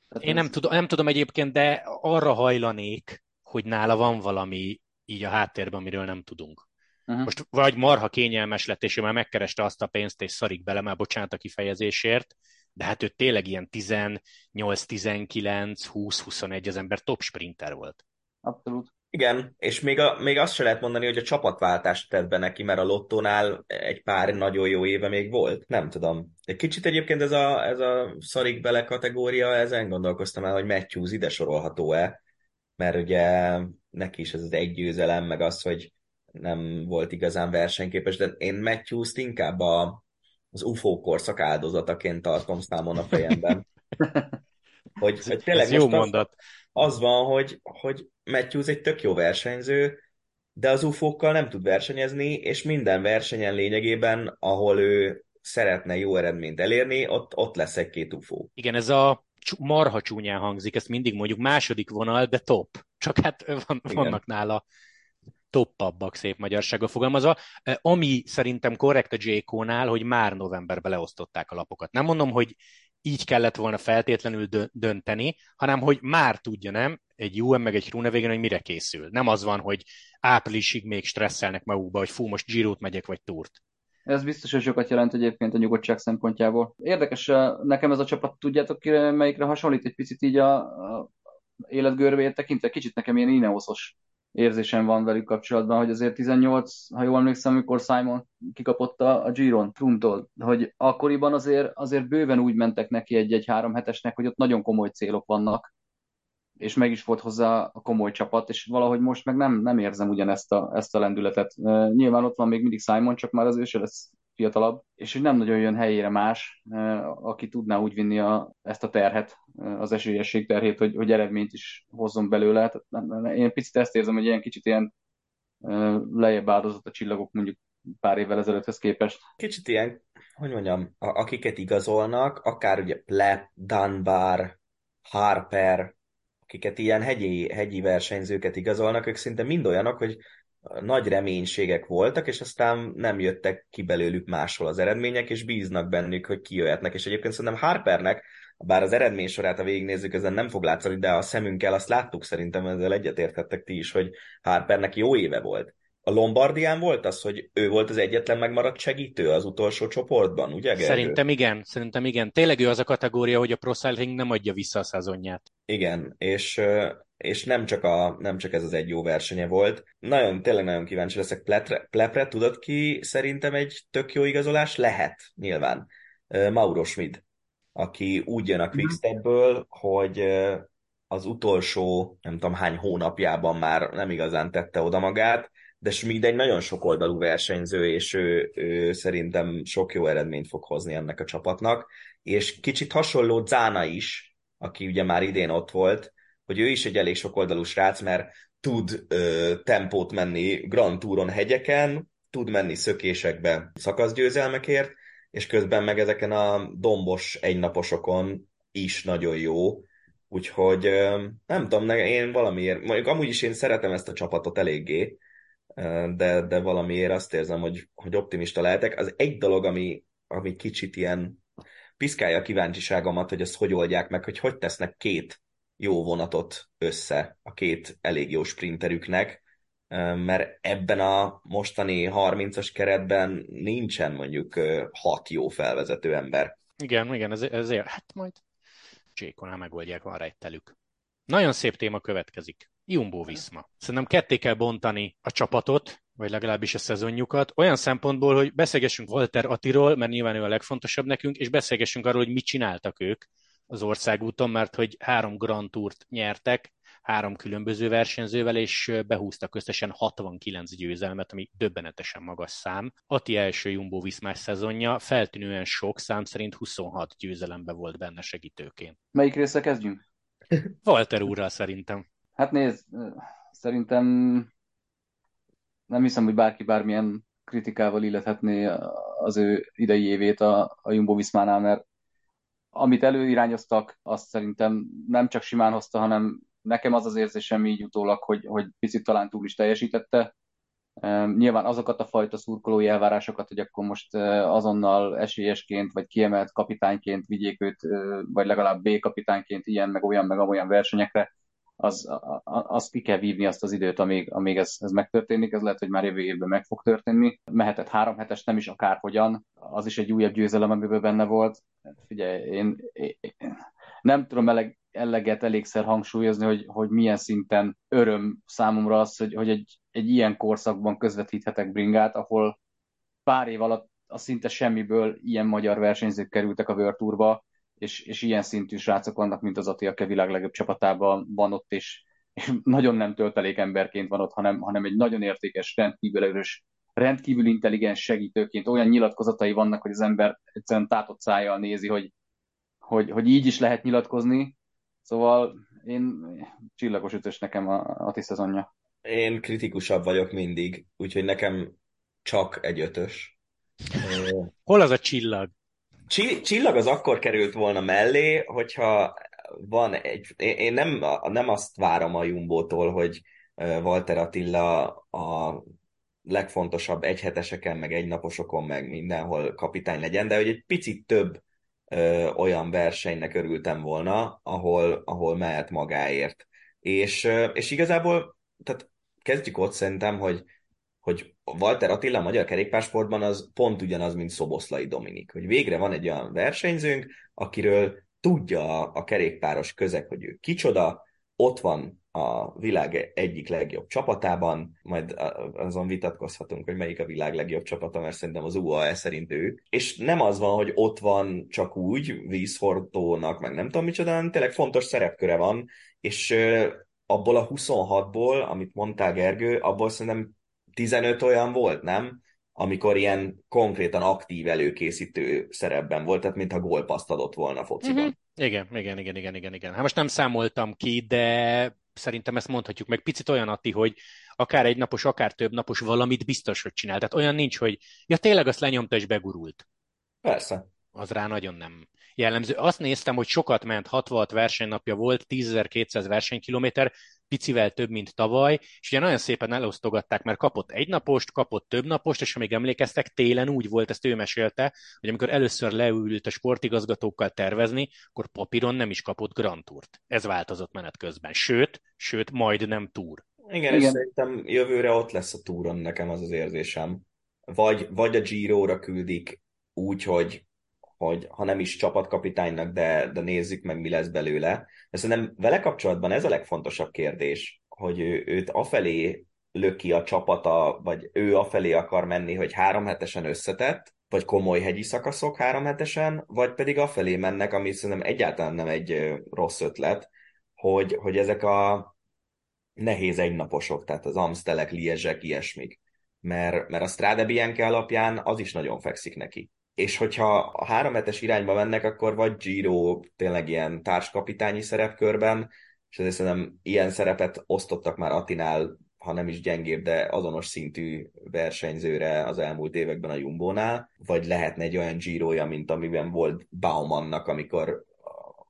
Tehát Én nem, tudom, nem tudom egyébként, de arra hajlanék, hogy nála van valami így a háttérben, amiről nem tudunk. Uh-huh. Most vagy marha kényelmes lett, és ő már megkereste azt a pénzt, és szarik bele, már bocsánat a kifejezésért, de hát ő tényleg ilyen 18, 19, 20, 21 az ember top sprinter volt. Abszolút. Igen, és még, a, még azt se lehet mondani, hogy a csapatváltást tett be neki, mert a Lottónál egy pár nagyon jó éve még volt. Nem tudom. Egy kicsit egyébként ez a, ez a szarik bele kategória, ezen gondolkoztam el, hogy Matthews ide sorolható-e, mert ugye neki is ez az egy győzelem, meg az, hogy nem volt igazán versenyképes, de én Matthews-t inkább a, az UFO korszak áldozataként tartom számon a fejemben. Hogy, hogy tényleg Ez jó mondat. Az, az van, hogy, hogy Matthews egy tök jó versenyző, de az UFO-kkal nem tud versenyezni, és minden versenyen lényegében, ahol ő szeretne jó eredményt elérni, ott, ott lesz egy-két UFO. Igen, ez a marha csúnyán hangzik, ezt mindig mondjuk második vonal, de top. Csak hát van, vannak nála toppabbak szép magyarsággal fogalmazva, ami szerintem korrekt a JK-nál, hogy már novemberben leosztották a lapokat. Nem mondom, hogy így kellett volna feltétlenül dönteni, hanem hogy már tudja, nem, egy UM meg egy végén, hogy mire készül. Nem az van, hogy áprilisig még stresszelnek magukba, hogy fú, most Girót megyek, vagy Túrt. Ez biztos, hogy sokat jelent egyébként a nyugodtság szempontjából. Érdekes, nekem ez a csapat, tudjátok, melyikre hasonlít egy picit így a, a életgörbét tekintve, kicsit nekem ilyen Ineosos érzésem van velük kapcsolatban, hogy azért 18, ha jól emlékszem, amikor Simon kikapott a, Giron Truntól, hogy akkoriban azért, azért bőven úgy mentek neki egy-egy három hetesnek, hogy ott nagyon komoly célok vannak, és meg is volt hozzá a komoly csapat, és valahogy most meg nem, nem érzem ugyanezt a, ezt a lendületet. Nyilván ott van még mindig Simon, csak már az ő se lesz fiatalabb, és hogy nem nagyon jön helyére más, aki tudná úgy vinni a, ezt a terhet, az esélyesség terhét, hogy, hogy eredményt is hozzon belőle. Tehát én picit ezt érzem, hogy ilyen kicsit ilyen lejjebb áldozott a csillagok mondjuk pár évvel ezelőtthez képest. Kicsit ilyen, hogy mondjam, akiket igazolnak, akár ugye Plepp, Dunbar, Harper, akiket ilyen hegyi, hegyi versenyzőket igazolnak, ők szinte mind olyanok, hogy nagy reménységek voltak, és aztán nem jöttek ki belőlük máshol az eredmények, és bíznak bennük, hogy kijöhetnek. És egyébként szerintem Harpernek, bár az eredmény sorát, ha végignézzük, ezen nem fog látszani, de a szemünkkel azt láttuk szerintem, ezzel egyetérthettek ti is, hogy Harpernek jó éve volt. A Lombardián volt az, hogy ő volt az egyetlen megmaradt segítő az utolsó csoportban, ugye Gergő? Szerintem igen, szerintem igen. Tényleg ő az a kategória, hogy a Pro Cycling nem adja vissza a szezonját. Igen, és és nem csak, a, nem csak ez az egy jó versenye volt. Nagyon, tényleg nagyon kíváncsi leszek Plepre, Plepre tudod ki szerintem egy tök jó igazolás? Lehet, nyilván. Mauro Schmid, aki úgy jön a Quickstepből, hogy az utolsó, nem tudom hány hónapjában már nem igazán tette oda magát, de Schmid egy nagyon sokoldalú versenyző, és ő, ő szerintem sok jó eredményt fog hozni ennek a csapatnak, és kicsit hasonló Zána is, aki ugye már idén ott volt, hogy ő is egy elég sokoldalú srác, mert tud ö, tempót menni Grand Touron hegyeken, tud menni szökésekbe szakaszgyőzelmekért, és közben meg ezeken a dombos egynaposokon is nagyon jó. Úgyhogy nem tudom, én valamiért, mondjuk amúgy is én szeretem ezt a csapatot eléggé, de, de valamiért azt érzem, hogy, hogy optimista lehetek. Az egy dolog, ami, ami kicsit ilyen piszkálja a kíváncsiságomat, hogy ezt hogy oldják meg, hogy hogy tesznek két jó vonatot össze a két elég jó sprinterüknek, mert ebben a mostani 30-as keretben nincsen mondjuk hat jó felvezető ember. Igen, igen, ez, ezért, hát majd Csékonál megoldják, van rejtelük. Nagyon szép téma következik. Jumbo Viszma. Szerintem ketté kell bontani a csapatot, vagy legalábbis a szezonjukat, olyan szempontból, hogy beszélgessünk Walter Atiról, mert nyilván ő a legfontosabb nekünk, és beszélgessünk arról, hogy mit csináltak ők, az országúton, mert hogy három Grand Tourt nyertek, három különböző versenyzővel, és behúztak összesen 69 győzelmet, ami döbbenetesen magas szám. Ati első Jumbo Viszmás szezonja feltűnően sok szám szerint 26 győzelembe volt benne segítőként. Melyik része kezdjünk? Walter úrral szerintem. Hát nézd, szerintem nem hiszem, hogy bárki bármilyen kritikával illethetné az ő idei évét a, a Jumbo Viszmánál, mert amit előirányoztak, azt szerintem nem csak simán hozta, hanem nekem az az érzésem így utólag, hogy, hogy picit talán túl is teljesítette. Nyilván azokat a fajta szurkolói elvárásokat, hogy akkor most azonnal esélyesként, vagy kiemelt kapitányként vigyék őt, vagy legalább B kapitányként ilyen, meg olyan, meg olyan versenyekre, az, az ki kell vívni azt az időt, amíg, amíg ez, ez megtörténik, ez lehet, hogy már jövő évben meg fog történni. Mehetett három hetes, nem is akárhogyan, az is egy újabb győzelem, amiből benne volt. Figyelj, én, én nem tudom eleg, eleget elégszer hangsúlyozni, hogy, hogy milyen szinten öröm számomra az, hogy, hogy egy, egy ilyen korszakban közvetíthetek bringát, ahol pár év alatt a szinte semmiből ilyen magyar versenyzők kerültek a World Tourba, és, és ilyen szintű srácok vannak, mint az Ati, aki a világ legjobb csapatában van ott, és, és nagyon nem töltelék emberként van ott, hanem, hanem egy nagyon értékes, rendkívül erős, rendkívül intelligens segítőként. Olyan nyilatkozatai vannak, hogy az ember egyszerűen tátott szájjal nézi, hogy, hogy, hogy így is lehet nyilatkozni. Szóval én csillagos ötös nekem a, a szezonja. Én kritikusabb vagyok mindig, úgyhogy nekem csak egy ötös. Hol az a csillag? Csillag az akkor került volna mellé, hogyha van egy... Én nem, nem azt várom a Jumbótól, hogy Walter Attila a legfontosabb egyheteseken, meg egynaposokon, meg mindenhol kapitány legyen, de hogy egy picit több ö, olyan versenynek örültem volna, ahol, ahol mehet magáért. És, ö, és igazából, tehát kezdjük ott szerintem, hogy hogy Walter Attila a magyar kerékpársportban az pont ugyanaz, mint Szoboszlai Dominik, hogy végre van egy olyan versenyzőnk, akiről tudja a, kerékpáros közeg, hogy ő kicsoda, ott van a világ egyik legjobb csapatában, majd azon vitatkozhatunk, hogy melyik a világ legjobb csapata, mert szerintem az UAE szerint ő. És nem az van, hogy ott van csak úgy, vízhordónak, meg nem tudom micsoda, hanem tényleg fontos szerepköre van, és abból a 26-ból, amit mondtál Gergő, abból szerintem 15 olyan volt, nem? Amikor ilyen konkrétan aktív előkészítő szerepben volt, tehát mintha gólpaszt adott volna fociban. Uh-huh. Igen, igen, igen, igen, igen, igen. Hát most nem számoltam ki, de szerintem ezt mondhatjuk meg. Picit olyan, Atti, hogy akár egy napos, akár több napos valamit biztos, hogy csinál. Tehát olyan nincs, hogy ja tényleg azt lenyomta és begurult. Persze. Az rá nagyon nem. jellemző. Azt néztem, hogy sokat ment, 66 versenynapja volt, 10.200 versenykilométer, picivel több, mint tavaly, és ugye nagyon szépen elosztogatták, mert kapott egy napost, kapott több napost, és ha még emlékeztek, télen úgy volt, ezt ő mesélte, hogy amikor először leült a sportigazgatókkal tervezni, akkor papíron nem is kapott Grand Tourt. Ez változott menet közben. Sőt, sőt, majd nem túr. Igen, Igen. és szerintem jövőre ott lesz a túron, nekem az az érzésem. Vagy, vagy a Giro-ra küldik úgy, hogy hogy ha nem is csapatkapitánynak, de, de nézzük meg, mi lesz belőle. De szerintem vele kapcsolatban ez a legfontosabb kérdés, hogy ő, őt afelé löki a csapata, vagy ő afelé akar menni, hogy három hetesen összetett, vagy komoly hegyi szakaszok három hetesen, vagy pedig afelé mennek, ami szerintem egyáltalán nem egy rossz ötlet, hogy, hogy ezek a nehéz egynaposok, tehát az Amstelek, Liezsek, ilyesmik. Mert, mert a Strade Bianche alapján az is nagyon fekszik neki és hogyha a három hetes irányba mennek, akkor vagy Giro tényleg ilyen társkapitányi szerepkörben, és ezért szerintem ilyen szerepet osztottak már Atinál, ha nem is gyengébb, de azonos szintű versenyzőre az elmúlt években a Jumbónál, vagy lehetne egy olyan Giroja, mint amiben volt Baumannak, amikor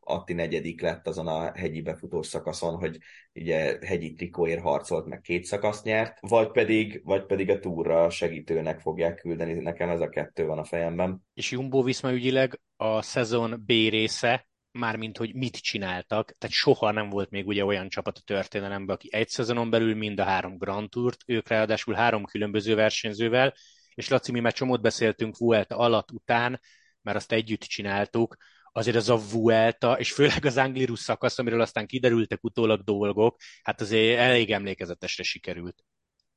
Atti negyedik lett azon a hegyi befutós szakaszon, hogy ugye hegyi trikóért harcolt, meg két szakaszt nyert, vagy pedig, vagy pedig a túra segítőnek fogják küldeni, nekem ez a kettő van a fejemben. És Jumbo Viszma ügyileg a szezon B része, mármint hogy mit csináltak, tehát soha nem volt még ugye olyan csapat a történelemben, aki egy szezonon belül mind a három Grand Tourt, ők ráadásul három különböző versenyzővel, és Laci, mi már csomót beszéltünk Vuelta alatt, után, mert azt együtt csináltuk, azért az a Vuelta, és főleg az Anglirus szakasz, amiről aztán kiderültek utólag dolgok, hát azért elég emlékezetesre sikerült.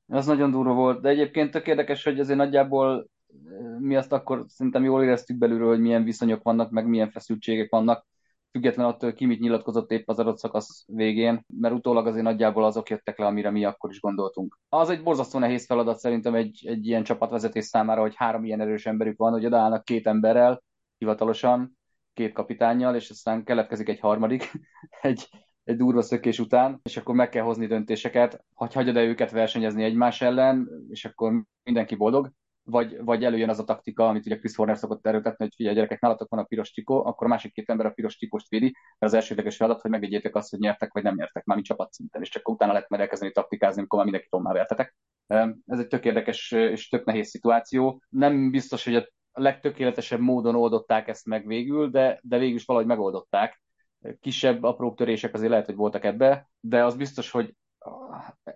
Az nagyon durva volt, de egyébként tök érdekes, hogy azért nagyjából eh, mi azt akkor szerintem jól éreztük belülről, hogy milyen viszonyok vannak, meg milyen feszültségek vannak, független attól, ki mit nyilatkozott épp az adott szakasz végén, mert utólag azért nagyjából azok jöttek le, amire mi akkor is gondoltunk. Az egy borzasztó nehéz feladat szerintem egy, egy ilyen csapatvezetés számára, hogy három ilyen erős emberük van, hogy odaállnak két emberrel, hivatalosan, két kapitányjal, és aztán keletkezik egy harmadik, egy, egy durva szökés után, és akkor meg kell hozni döntéseket, hogy hagyod -e őket versenyezni egymás ellen, és akkor mindenki boldog, vagy, vagy előjön az a taktika, amit ugye Chris Horner szokott erőtetni, hogy figyelj gyerekek, nálatok van a piros tikó, akkor a másik két ember a piros tikóst védi, mert az elsődleges feladat, hogy megvédjétek azt, hogy nyertek vagy nem nyertek, már csapatszinten, és csak utána lehet majd elkezdeni taktikázni, amikor már mindenki tommá vertetek. Ez egy tök érdekes és tök nehéz szituáció. Nem biztos, hogy a a legtökéletesebb módon oldották ezt meg végül, de, de végül is valahogy megoldották. Kisebb, apró törések azért lehet, hogy voltak ebbe, de az biztos, hogy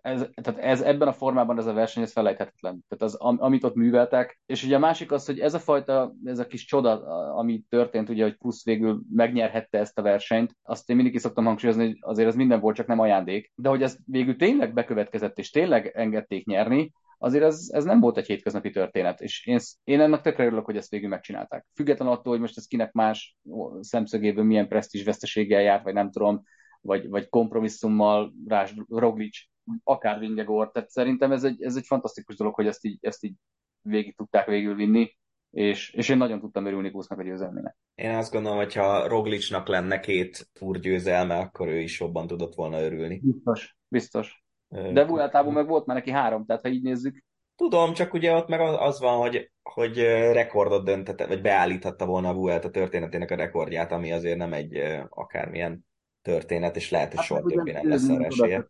ez, tehát ez, ebben a formában ez a verseny, ez felejthetetlen. Tehát az, am, amit ott műveltek. És ugye a másik az, hogy ez a fajta, ez a kis csoda, ami történt, ugye, hogy plusz végül megnyerhette ezt a versenyt, azt én mindig is szoktam hangsúlyozni, hogy azért ez minden volt, csak nem ajándék. De hogy ez végül tényleg bekövetkezett, és tényleg engedték nyerni, azért ez, ez nem volt egy hétköznapi történet, és én, én ennek tökre örülök, hogy ezt végül megcsinálták. Független attól, hogy most ez kinek más szemszögéből milyen presztízs veszteséggel járt, vagy nem tudom, vagy, vagy kompromisszummal, rás Roglic, akár Vingegor, tehát szerintem ez egy, ez egy fantasztikus dolog, hogy ezt így, ezt így végig tudták végül vinni, és, és én nagyon tudtam örülni Kusznak a győzelmének. Én azt gondolom, hogy ha Roglicnak lenne két túr győzelme, akkor ő is jobban tudott volna örülni. Biztos, biztos. De Vueltában meg volt már neki három, tehát ha így nézzük. Tudom, csak ugye ott meg az van, hogy, hogy rekordot döntette, vagy beállíthatta volna a Vuelta történetének a rekordját, ami azért nem egy akármilyen történet, és lehet, hogy hát, soha többé nem lesz a esélye.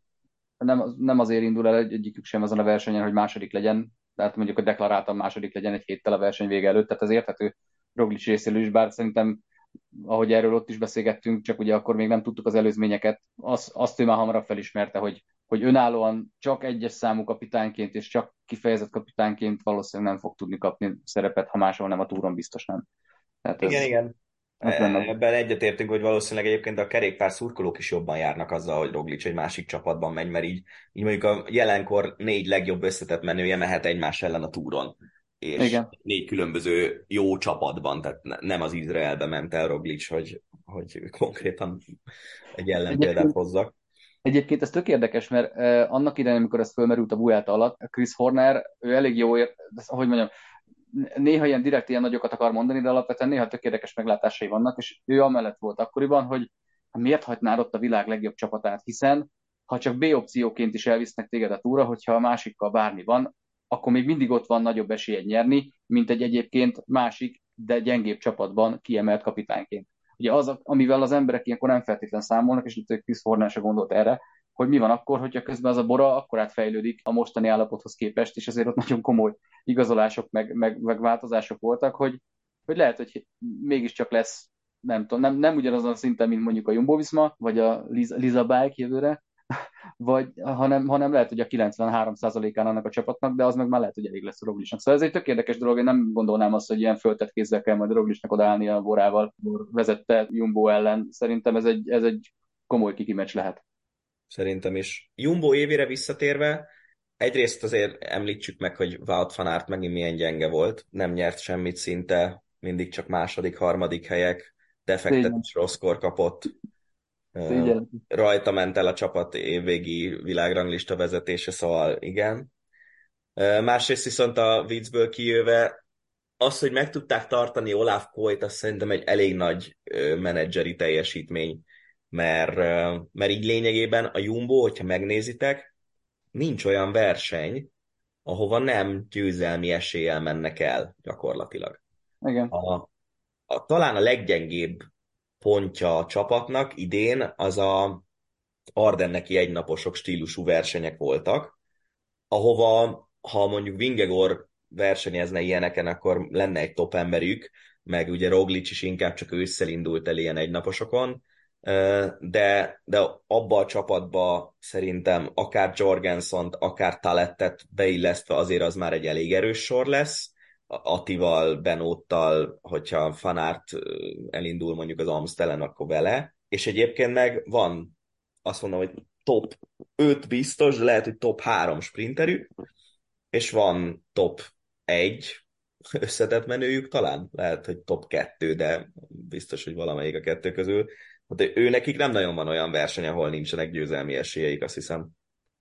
Nem, nem azért indul el egyikük sem azon a versenyen, hogy második legyen, tehát mondjuk, hogy deklaráltan második legyen egy héttel a verseny vége előtt, tehát az érthető Roglic részéről is, bár szerintem ahogy erről ott is beszélgettünk, csak ugye akkor még nem tudtuk az előzményeket, az, azt ő már hamarabb felismerte, hogy hogy önállóan csak egyes számú kapitányként és csak kifejezett kapitányként valószínűleg nem fog tudni kapni szerepet, ha máshol nem a túron biztos nem. Tehát igen, ez, igen. Ebben egyetértünk, hogy valószínűleg egyébként a kerékpár szurkolók is jobban járnak azzal, hogy Roglic egy másik csapatban megy, mert így, így mondjuk a jelenkor négy legjobb összetett menője mehet egymás ellen a túron. És Igen. négy különböző jó csapatban, tehát nem az Izraelbe ment el Roglic, hogy, hogy konkrétan egy ellenpéldát hozzak. Egyébként ez tök érdekes, mert eh, annak idején, amikor ez fölmerült a Vuelta alatt, Chris Horner, ő elég jó, hogy mondjam, néha ilyen direkt ilyen nagyokat akar mondani, de alapvetően néha tök érdekes meglátásai vannak, és ő amellett volt akkoriban, hogy miért hagynád ott a világ legjobb csapatát, hiszen ha csak B opcióként is elvisznek téged a túra, hogyha a másikkal bármi van, akkor még mindig ott van nagyobb esélyed nyerni, mint egy egyébként másik, de gyengébb csapatban kiemelt kapitányként. Ugye az, amivel az emberek ilyenkor nem feltétlen számolnak, és itt Chris Horner se gondolt erre, hogy mi van akkor, hogyha közben az a bora akkor átfejlődik a mostani állapothoz képest, és ezért ott nagyon komoly igazolások, meg, meg, meg változások voltak, hogy, hogy lehet, hogy mégiscsak lesz, nem tudom, nem, nem ugyanazon a szinten, mint mondjuk a Jumbo Visma, vagy a Liza, Liza Bike jövőre, vagy, hanem, hanem lehet, hogy a 93%-án annak a csapatnak, de az meg már lehet, hogy elég lesz a Roglisnak. Szóval ez egy tök érdekes dolog, én nem gondolnám azt, hogy ilyen föltett kézzel kell majd Roglisnak odaállni a borával, vezette Jumbo ellen. Szerintem ez egy, ez egy komoly kikimecs lehet. Szerintem is. Jumbo évére visszatérve, egyrészt azért említsük meg, hogy Wout van Aert megint milyen gyenge volt. Nem nyert semmit szinte, mindig csak második, harmadik helyek, defektet is rossz kapott. Igen. Rajta ment el a csapat évvégi világranglista vezetése, szóval igen. Másrészt viszont a viccből kijöve az, hogy meg tudták tartani Olaf Koyt, azt szerintem egy elég nagy menedzseri teljesítmény, mert, mert így lényegében a Jumbo, hogyha megnézitek, nincs olyan verseny, ahova nem győzelmi eséllyel mennek el gyakorlatilag. Igen. A, a, talán a leggyengébb pontja a csapatnak. Idén az a Ardenneki egynaposok stílusú versenyek voltak, ahova, ha mondjuk Vingegor versenyezne ilyeneken, akkor lenne egy top emberük, meg ugye Roglic is inkább csak ősszel indult el ilyen egynaposokon, de, de abba a csapatba szerintem akár jorgensen akár Talettet beillesztve azért az már egy elég erős sor lesz, Atival, Benóttal, hogyha Fanárt elindul mondjuk az Amstelen, akkor vele. És egyébként meg van, azt mondom, hogy top 5 biztos, de lehet, hogy top 3 sprinterük, és van top 1 összetett menőjük talán, lehet, hogy top 2, de biztos, hogy valamelyik a kettő közül. Hát ő nekik nem nagyon van olyan verseny, ahol nincsenek győzelmi esélyeik, azt hiszem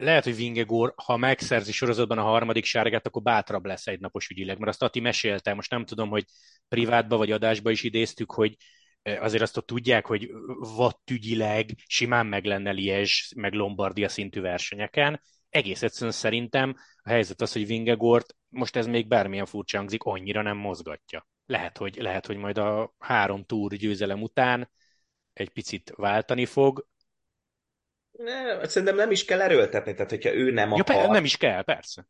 lehet, hogy Vingegor, ha megszerzi sorozatban a harmadik sárgát, akkor bátrabb lesz egy napos ügyileg, mert azt Ati mesélte, most nem tudom, hogy privátba vagy adásba is idéztük, hogy azért azt ott tudják, hogy vattügyileg simán meg lenne Liège, meg Lombardia szintű versenyeken. Egész egyszerűen szerintem a helyzet az, hogy Vingegort, most ez még bármilyen furcsa hangzik, annyira nem mozgatja. Lehet, hogy, lehet, hogy majd a három túr győzelem után egy picit váltani fog, ne, szerintem nem is kell erőltetni, tehát hogyha ő nem akar... Ja, nem is kell, persze.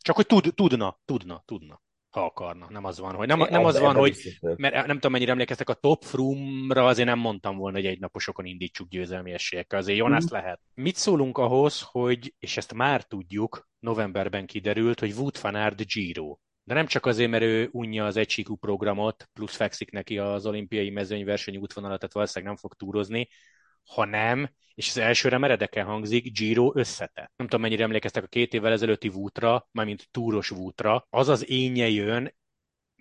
Csak hogy tud, tudna, tudna, tudna, ha akarna. Nem az van, hogy nem, nem az van, hogy, mert nem tudom, mennyire emlékeztek, a Top Froome-ra azért nem mondtam volna, hogy egy naposokon indítsuk győzelmi esélyekkel, azért Jonas mm. lehet. Mit szólunk ahhoz, hogy, és ezt már tudjuk, novemberben kiderült, hogy Wood van Aert Giro. De nem csak azért, mert ő unja az egysíkú programot, plusz fekszik neki az olimpiai mezőnyverseny útvonalat, tehát valószínűleg nem fog túrozni, hanem, és az elsőre meredeken hangzik, Giro összetett. Nem tudom, mennyire emlékeztek a két évvel ezelőtti vútra, mármint túros vútra, az az énje jön,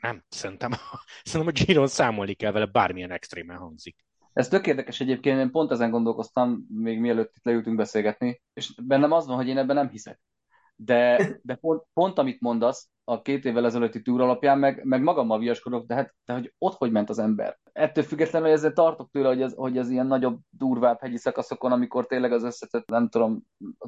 nem, szerintem, szerintem a Giron számolni kell vele, bármilyen extrémen hangzik. Ez tök érdekes egyébként, én pont ezen gondolkoztam, még mielőtt itt leültünk beszélgetni, és bennem az van, hogy én ebben nem hiszek. De, de pont, pont amit mondasz, a két évvel ezelőtti túr alapján, meg, meg magammal viaskodok, de hát de hogy ott hogy ment az ember. Ettől függetlenül, hogy ezzel tartok tőle, hogy ez, hogy ez ilyen nagyobb, durvább hegyi szakaszokon, amikor tényleg az összetett, nem tudom,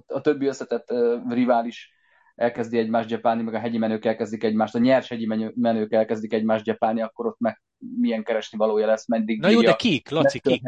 a többi összetett uh, rivális elkezdi egymást gyepálni, meg a hegyi menők elkezdik egymást, a nyers hegyi menők elkezdik egymást gyepálni, akkor ott meg milyen keresni valója lesz, meddig Na jó, de kik, Laci, kik?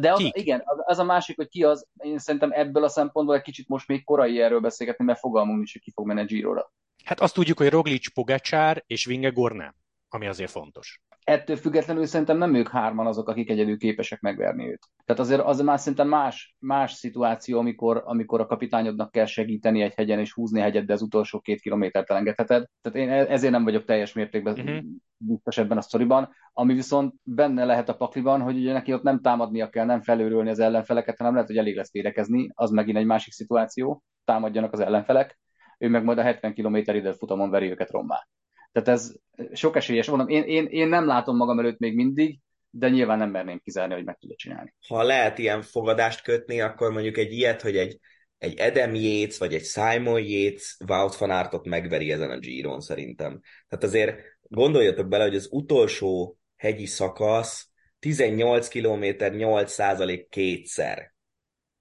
De az, kik? igen, az, az, a másik, hogy ki az, én szerintem ebből a szempontból egy kicsit most még korai erről beszélgetni, mert fogalmunk is, hogy ki fog menni a Giro-ra. Hát azt tudjuk, hogy Roglic, Pogacsár és Vingegor nem, ami azért fontos. Ettől függetlenül szerintem nem ők hárman azok, akik egyedül képesek megverni őt. Tehát azért az már szerintem más, más szituáció, amikor, amikor a kapitányodnak kell segíteni egy hegyen és húzni hegyet, de az utolsó két kilométert elengedheted. Tehát én e- ezért nem vagyok teljes mértékben uh-huh. biztos ebben a sztoriban. Ami viszont benne lehet a pakliban, hogy ugye neki ott nem támadnia kell, nem felőrülni az ellenfeleket, hanem lehet, hogy elég lesz védekezni, az megint egy másik szituáció, támadjanak az ellenfelek ő meg majd a 70 km ide futamon veri őket rommá. Tehát ez sok esélyes. Mondom, én, én, én nem látom magam előtt még mindig, de nyilván nem merném kizárni, hogy meg tudja csinálni. Ha lehet ilyen fogadást kötni, akkor mondjuk egy ilyet, hogy egy, egy Edem Yates, vagy egy Simon Yates Wout van Aertot megveri ezen a Giron szerintem. Tehát azért gondoljatok bele, hogy az utolsó hegyi szakasz 18 km 8% kétszer.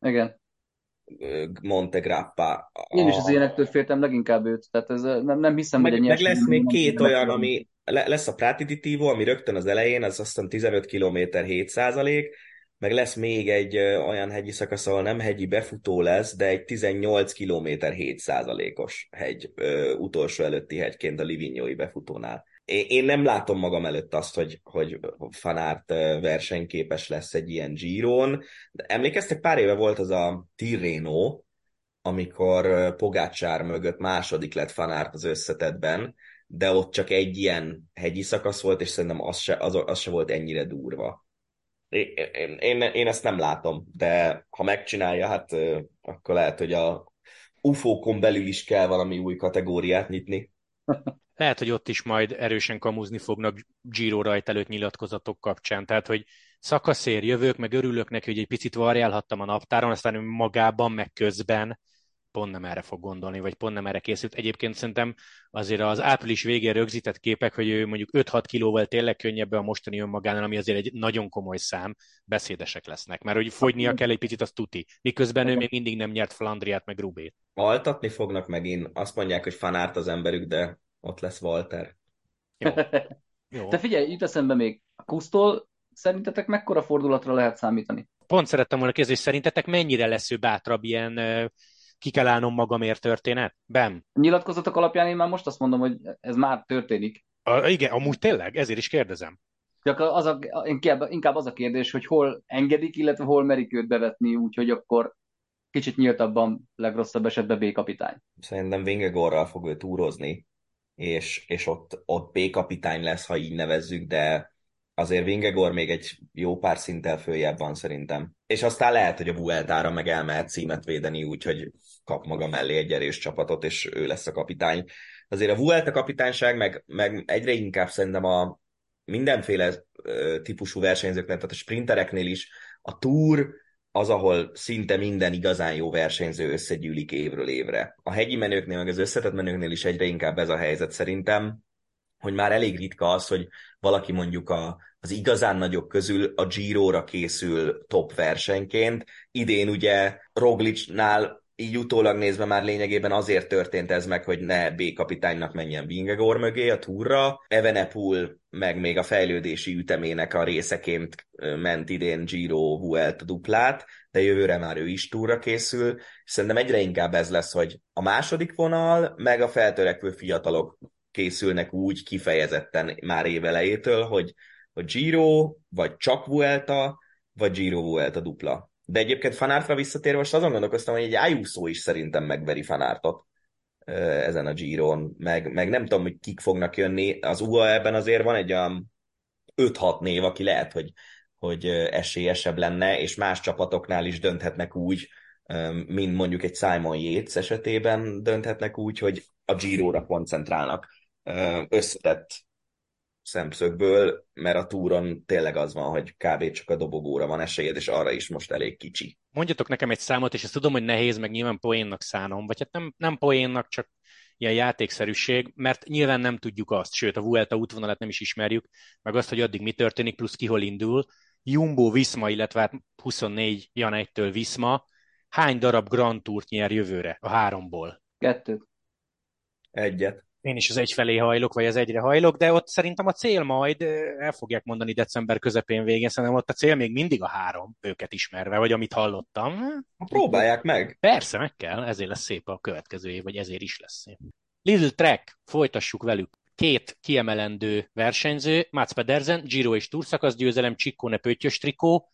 Igen. Monte Grappa. Én is az ilyenektől féltem leginkább őt, tehát ez, nem, nem hiszem, meg, hogy egy meg lesz még két olyan, ami lesz a Prati di Tivo, ami rögtön az elején, az aztán 15 km 7 százalék, meg lesz még egy olyan hegyi szakasz, ahol nem hegyi befutó lesz, de egy 18 km 7 százalékos hegy, ö, utolsó előtti hegyként a Livignói befutónál. Én, nem látom magam előtt azt, hogy, hogy Fanárt versenyképes lesz egy ilyen Giron. Emlékeztek, pár éve volt az a Tirreno, amikor Pogácsár mögött második lett Fanárt az összetetben, de ott csak egy ilyen hegyi szakasz volt, és szerintem az se, az, az se volt ennyire durva. Én, én, én ezt nem látom, de ha megcsinálja, hát akkor lehet, hogy a UFO-kon belül is kell valami új kategóriát nyitni. Lehet, hogy ott is majd erősen kamuzni fognak Giro rajt előtt nyilatkozatok kapcsán. Tehát, hogy szakaszér jövök, meg örülök neki, hogy egy picit variálhattam a naptáron, aztán magában, meg közben pont nem erre fog gondolni, vagy pont nem erre készült. Egyébként szerintem azért az április végén rögzített képek, hogy ő mondjuk 5-6 kilóval tényleg könnyebb a mostani önmagánál, ami azért egy nagyon komoly szám, beszédesek lesznek. Mert hogy fogynia kell egy picit, az tuti. Miközben ő még mindig nem nyert Flandriát, meg Rubét. Altatni fognak megint. Azt mondják, hogy fanárt az emberük, de ott lesz Walter. Jó. Jó. Te figyelj, itt eszembe még. A Kusztól szerintetek mekkora fordulatra lehet számítani? Pont szerettem volna kérdezni, szerintetek mennyire lesz ő bátrabb ilyen ki kell állnom magamért történet? Ben. A nyilatkozatok alapján én már most azt mondom, hogy ez már történik. A, igen, amúgy tényleg, ezért is kérdezem. Csak az a, inkább, inkább az a kérdés, hogy hol engedik, illetve hol merik őt bevetni, úgyhogy akkor kicsit nyíltabban, legrosszabb esetben B-kapitány. Szerintem Vingegorral fog ő túrozni, és, és ott, ott B-kapitány lesz, ha így nevezzük, de azért Vingegor még egy jó pár szinttel följebb van szerintem. És aztán lehet, hogy a Vueltára meg elmehet címet védeni, úgyhogy kap maga mellé egy erős csapatot, és ő lesz a kapitány. Azért a Vuelta kapitányság, meg, meg egyre inkább szerintem a mindenféle típusú versenyzőknek, tehát a sprintereknél is a Tour az, ahol szinte minden igazán jó versenyző összegyűlik évről évre. A hegyi menőknél, meg az összetett menőknél is egyre inkább ez a helyzet szerintem, hogy már elég ritka az, hogy valaki mondjuk a, az igazán nagyok közül a Giro-ra készül top versenyként. Idén ugye Roglicnál így utólag nézve már lényegében azért történt ez meg, hogy ne B kapitánynak menjen Vingegor mögé a túra. Evenepul meg még a fejlődési ütemének a részeként ment idén Giro Vuelta duplát, de jövőre már ő is túra készül. Szerintem egyre inkább ez lesz, hogy a második vonal, meg a feltörekvő fiatalok készülnek úgy kifejezetten már évelejétől, hogy a Giro, vagy csak Vuelta, vagy Giro Vuelta dupla. De egyébként Fanártra visszatérve, most azon gondolkoztam, hogy egy Ayuso is szerintem megveri Fanártot ezen a Giron, meg, meg nem tudom, hogy kik fognak jönni. Az UAE-ben azért van egy olyan 5-6 név, aki lehet, hogy, hogy esélyesebb lenne, és más csapatoknál is dönthetnek úgy, mint mondjuk egy Simon Yates esetében dönthetnek úgy, hogy a Giro-ra koncentrálnak összetett szemszögből, mert a túron tényleg az van, hogy kb. csak a dobogóra van esélyed, és arra is most elég kicsi. Mondjatok nekem egy számot, és ezt tudom, hogy nehéz, meg nyilván poénnak szánom, vagy hát nem, nem poénnak, csak ilyen játékszerűség, mert nyilván nem tudjuk azt, sőt a Vuelta útvonalat nem is ismerjük, meg azt, hogy addig mi történik, plusz ki hol indul. Jumbo Visma, illetve hát 24 Jan 1-től Visma, hány darab Grand Tourt nyer jövőre a háromból? Kettőt. Egyet én is az egy felé hajlok, vagy az egyre hajlok, de ott szerintem a cél majd, el fogják mondani december közepén végén, szerintem ott a cél még mindig a három, őket ismerve, vagy amit hallottam. Próbálják meg. Persze, meg kell, ezért lesz szép a következő év, vagy ezért is lesz szép. Little Track, folytassuk velük. Két kiemelendő versenyző, Mats Pedersen, Giro és Tour szakasz győzelem, Ciccone pöttyös trikó,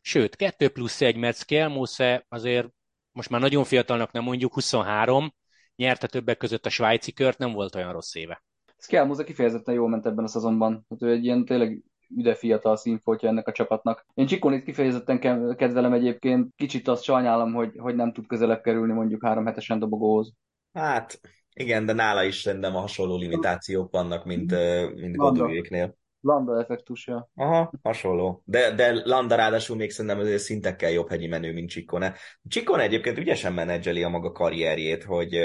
sőt, kettő plusz egy, mert Skelmose azért most már nagyon fiatalnak nem mondjuk, 23, nyerte többek között a svájci kört, nem volt olyan rossz éve. Szkelmuza kifejezetten jól ment ebben a szezonban. Hát ő egy ilyen tényleg üde fiatal színfoltja ennek a csapatnak. Én Csikonit kifejezetten kedvelem egyébként, kicsit azt sajnálom, hogy, hogy nem tud közelebb kerülni mondjuk három hetesen dobogóhoz. Hát igen, de nála is szerintem a hasonló limitációk vannak, mint, mint Godüéknél. Landa effektusja. Aha, hasonló. De, de Landa ráadásul még szerintem azért szintekkel jobb hegyi menő, mint Csikone. Csikone egyébként ügyesen menedzseli a maga karrierjét, hogy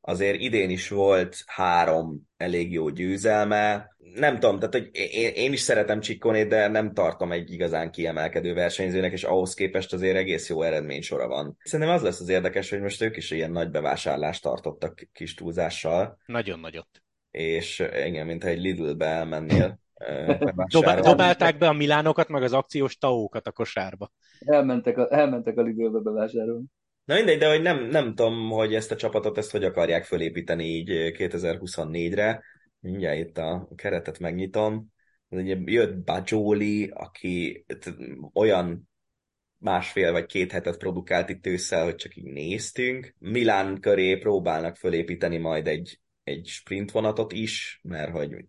azért idén is volt három elég jó győzelme. Nem tudom, tehát hogy én, én is szeretem Csikkonét, de nem tartom egy igazán kiemelkedő versenyzőnek, és ahhoz képest azért egész jó eredménysora van. Szerintem az lesz az érdekes, hogy most ők is ilyen nagy bevásárlást tartottak kis túlzással. Nagyon nagyot. És igen, mintha egy Lidl-be elmennél. Dobá- dobálták be a Milánokat, meg az akciós taókat a kosárba. Elmentek a, elmentek a Lidl-be bevásárolni. Na mindegy, de hogy nem, nem tudom, hogy ezt a csapatot ezt hogy akarják fölépíteni így 2024-re. Mindjárt itt a keretet megnyitom. Ugye jött Bajoli, aki olyan másfél vagy két hetet produkált itt ősszel, hogy csak így néztünk. Milán köré próbálnak fölépíteni majd egy, egy sprint vonatot is, mert hogy mit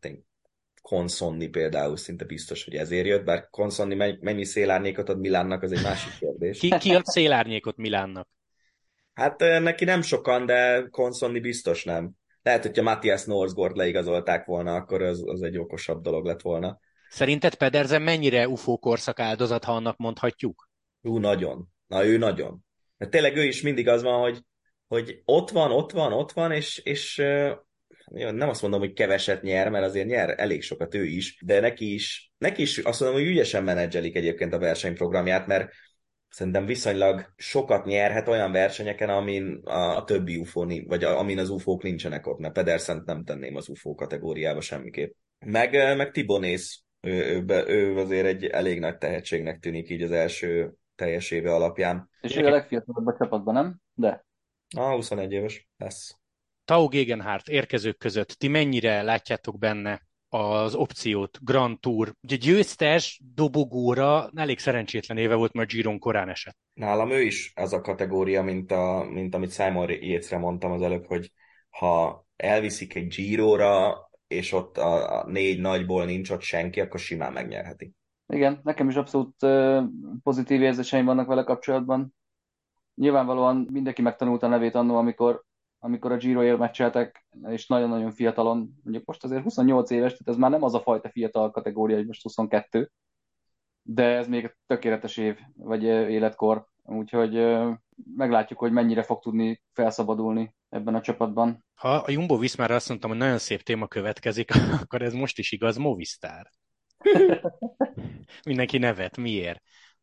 Konszonni például szinte biztos, hogy ezért jött, bár Konszonni mennyi szélárnyékot ad Milánnak, az egy másik kérdés. Ki, ki ad szélárnyékot Milánnak? Hát neki nem sokan, de Konszonni biztos nem. Lehet, hogyha Matthias Norsgord leigazolták volna, akkor az, az egy okosabb dolog lett volna. Szerinted Pedersen mennyire UFO korszak áldozat, ha annak mondhatjuk? Ú, nagyon. Na, ő nagyon. Mert tényleg ő is mindig az van, hogy, hogy ott van, ott van, ott van, és, és nem azt mondom, hogy keveset nyer, mert azért nyer elég sokat ő is, de neki is, neki is azt mondom, hogy ügyesen menedzselik egyébként a versenyprogramját, mert szerintem viszonylag sokat nyerhet olyan versenyeken, amin a többi UFO, vagy amin az UFO-k nincsenek ott, mert Pedersent nem tenném az UFO kategóriába semmiképp. Meg, meg Tibonész, ő, ő, ő azért egy elég nagy tehetségnek tűnik így az első teljes éve alapján. És ő a legfiatalabb a csapatban, nem? De. Ah, 21 éves lesz. Tau Gegenhardt érkezők között ti mennyire látjátok benne az opciót, Grand Tour. Ugye győztes dobogóra elég szerencsétlen éve volt, mert Giron korán esett. Nálam ő is az a kategória, mint, a, mint amit Simon Yates-re mondtam az előbb, hogy ha elviszik egy Giróra, és ott a, a négy nagyból nincs ott senki, akkor simán megnyerheti. Igen, nekem is abszolút pozitív érzéseim vannak vele kapcsolatban. Nyilvánvalóan mindenki megtanulta a nevét annó, amikor amikor a Giro-ért meccseltek, és nagyon-nagyon fiatalon, mondjuk most azért 28 éves, tehát ez már nem az a fajta fiatal kategória, hogy most 22, de ez még tökéletes év, vagy életkor, úgyhogy meglátjuk, hogy mennyire fog tudni felszabadulni ebben a csapatban. Ha a Jumbo Viszmára azt mondtam, hogy nagyon szép téma következik, akkor ez most is igaz, Movistar. Mindenki nevet, miért?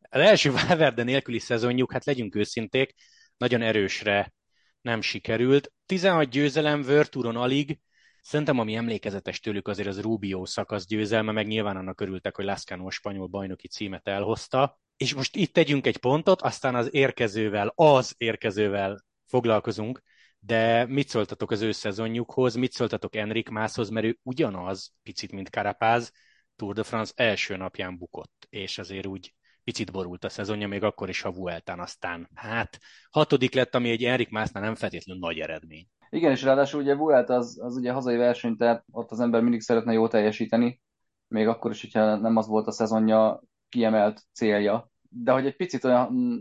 Az első Valverde nélküli szezonjuk, hát legyünk őszinték, nagyon erősre nem sikerült. 16 győzelem Virturon alig, Szerintem ami emlékezetes tőlük azért az Rubio szakasz győzelme, meg nyilván annak örültek, hogy Lascano a spanyol bajnoki címet elhozta. És most itt tegyünk egy pontot, aztán az érkezővel, az érkezővel foglalkozunk, de mit szóltatok az ő szezonjukhoz, mit szóltatok Enrik Mászhoz, mert ő ugyanaz, picit, mint Karapáz, Tour de France első napján bukott, és azért úgy picit borult a szezonja, még akkor is, ha Vueltán aztán. Hát hatodik lett, ami egy Enrik Másznál nem feltétlenül nagy eredmény. Igen, és ráadásul ugye Vuelta az, az ugye hazai verseny, tehát ott az ember mindig szeretne jól teljesíteni, még akkor is, hogyha nem az volt a szezonja kiemelt célja. De hogy egy picit olyan, mm,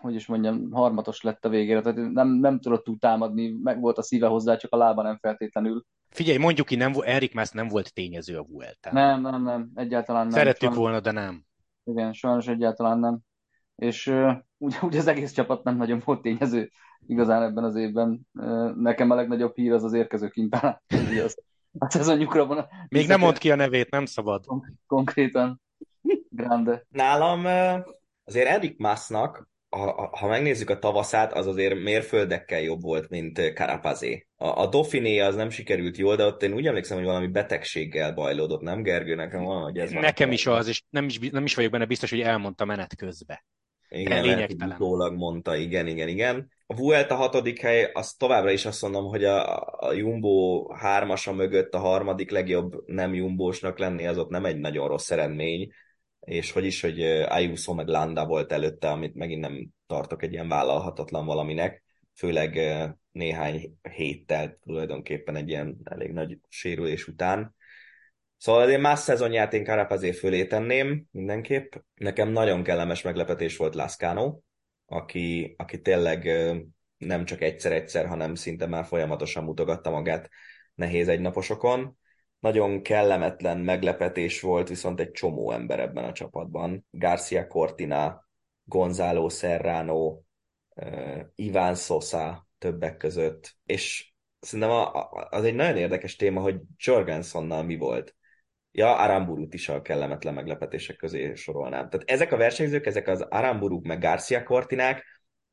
hogy is mondjam, harmatos lett a végére, tehát nem, nem tudott túl támadni, meg volt a szíve hozzá, csak a lába nem feltétlenül. Figyelj, mondjuk ki, nem, Erik Mász nem volt tényező a Vuelta. Nem, nem, nem, egyáltalán nem. Szerettük volna, de nem. Igen, sajnos egyáltalán nem. És uh, úgy, úgy az egész csapat nem nagyon volt tényező igazán ebben az évben. Uh, nekem a legnagyobb hír az az érkező Quintana. a szezonjukra van. Még nem mond ki a nevét, nem szabad. Kon- konkrétan. Grande. Nálam azért Erik Másznak ha, ha megnézzük a tavaszát, az azért mérföldekkel jobb volt, mint Karapazé. A, a Dauphiné az nem sikerült jól, de ott én úgy emlékszem, hogy valami betegséggel bajlódott, nem Gergő? Nekem van, hogy ez Nekem is az, és nem is, nem is vagyok benne biztos, hogy elmondta menet közbe. Igen, lényegtelen. Utólag mondta, igen, igen, igen. A Vuelta hatodik hely, az továbbra is azt mondom, hogy a, a Jumbo hármasa mögött a harmadik legjobb nem Jumbósnak lenni, az ott nem egy nagyon rossz eredmény és hogy is, hogy Ayuso meg Landa volt előtte, amit megint nem tartok egy ilyen vállalhatatlan valaminek, főleg néhány héttel tulajdonképpen egy ilyen elég nagy sérülés után. Szóval én más szezonját én Carapazé fölé tenném mindenképp. Nekem nagyon kellemes meglepetés volt Lascano, aki, aki tényleg nem csak egyszer-egyszer, hanem szinte már folyamatosan mutogatta magát nehéz egynaposokon. Nagyon kellemetlen meglepetés volt viszont egy csomó ember ebben a csapatban. Garcia Cortina, Gonzalo Serrano, Iván Sosa többek között, és szerintem az egy nagyon érdekes téma, hogy Jorgensonnal mi volt. Ja, Aramburut is a kellemetlen meglepetések közé sorolnám. Tehát ezek a versenyzők, ezek az Aramburuk meg Garcia Cortinák,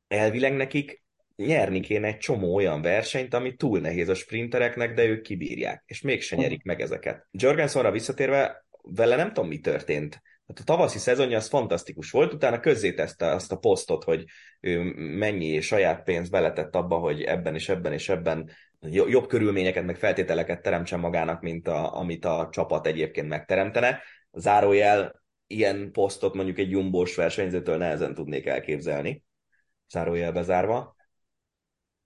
elvileg nekik nyerni kéne egy csomó olyan versenyt, ami túl nehéz a sprintereknek, de ők kibírják, és mégse nyerik meg ezeket. Jorgensonra visszatérve, vele nem tudom, mi történt. Hát a tavaszi szezonja az fantasztikus volt, utána közzétette azt a posztot, hogy ő mennyi saját pénzt beletett abba, hogy ebben és ebben és ebben jobb körülményeket, meg feltételeket teremtsen magának, mint a, amit a csapat egyébként megteremtene. Zárójel ilyen posztot mondjuk egy jumbós versenyzőtől nehezen tudnék elképzelni, zárójel bezárva.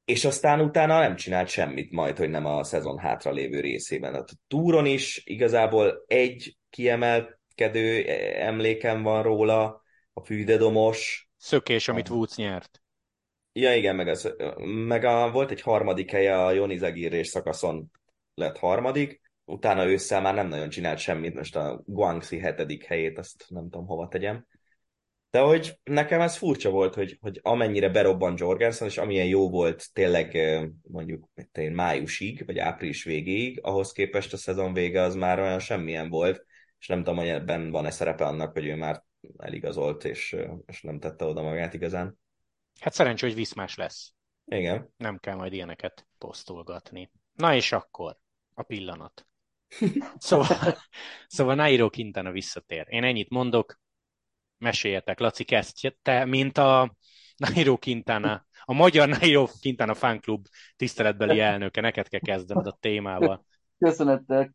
És aztán utána nem csinált semmit majd, hogy nem a szezon hátra lévő részében. A túron is igazából egy kiemelkedő emlékem van róla, a fűdedomos. Szökés, amit Woods nyert. Ja, igen, meg, az, meg a, volt egy harmadik helye a Joni Zagirés szakaszon lett harmadik, utána ősszel már nem nagyon csinált semmit, most a Guangxi hetedik helyét, azt nem tudom hova tegyem. De hogy nekem ez furcsa volt, hogy, hogy amennyire berobban Jorgensen, és amilyen jó volt tényleg mondjuk én, májusig, vagy április végéig, ahhoz képest a szezon vége az már olyan semmilyen volt, és nem tudom, hogy ebben van-e szerepe annak, hogy ő már eligazolt, és, és nem tette oda magát igazán. Hát szerencsé, hogy viszmás lesz. Igen. Nem kell majd ilyeneket posztolgatni. Na és akkor a pillanat. szóval, szóval Nairo Quintana visszatér. Én ennyit mondok, meséljetek, Laci, kezdj te, mint a Nairo Quintana, a magyar Nairo Quintana fanklub tiszteletbeli elnöke, neked kell kezdened a témával. Köszönettel.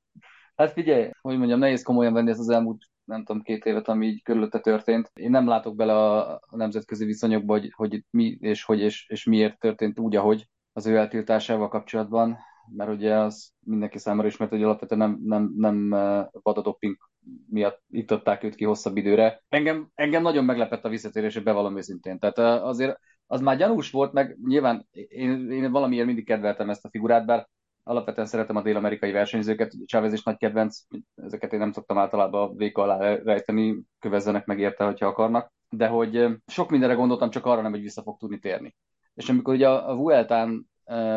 Hát figyelj, hogy mondjam, nehéz komolyan venni ezt az elmúlt nem tudom, két évet, ami így körülötte történt. Én nem látok bele a, nemzetközi viszonyokba, hogy, hogy mi és hogy és, és miért történt úgy, ahogy az ő eltiltásával kapcsolatban, mert ugye az mindenki számára ismert, hogy alapvetően nem, nem, nem eh, vadadoping miatt ittották őt ki hosszabb időre. Engem, engem nagyon meglepett a visszatérése, bevallom őszintén. Tehát eh, azért az már gyanús volt, meg nyilván én, én valamiért mindig kedveltem ezt a figurát, bár alapvetően szeretem a dél-amerikai versenyzőket, Chávez is nagy kedvenc, ezeket én nem szoktam általában a véka alá rejteni, kövezzenek meg érte, hogyha akarnak, de hogy sok mindenre gondoltam, csak arra nem, hogy vissza fog tudni térni. És amikor ugye a Vueltán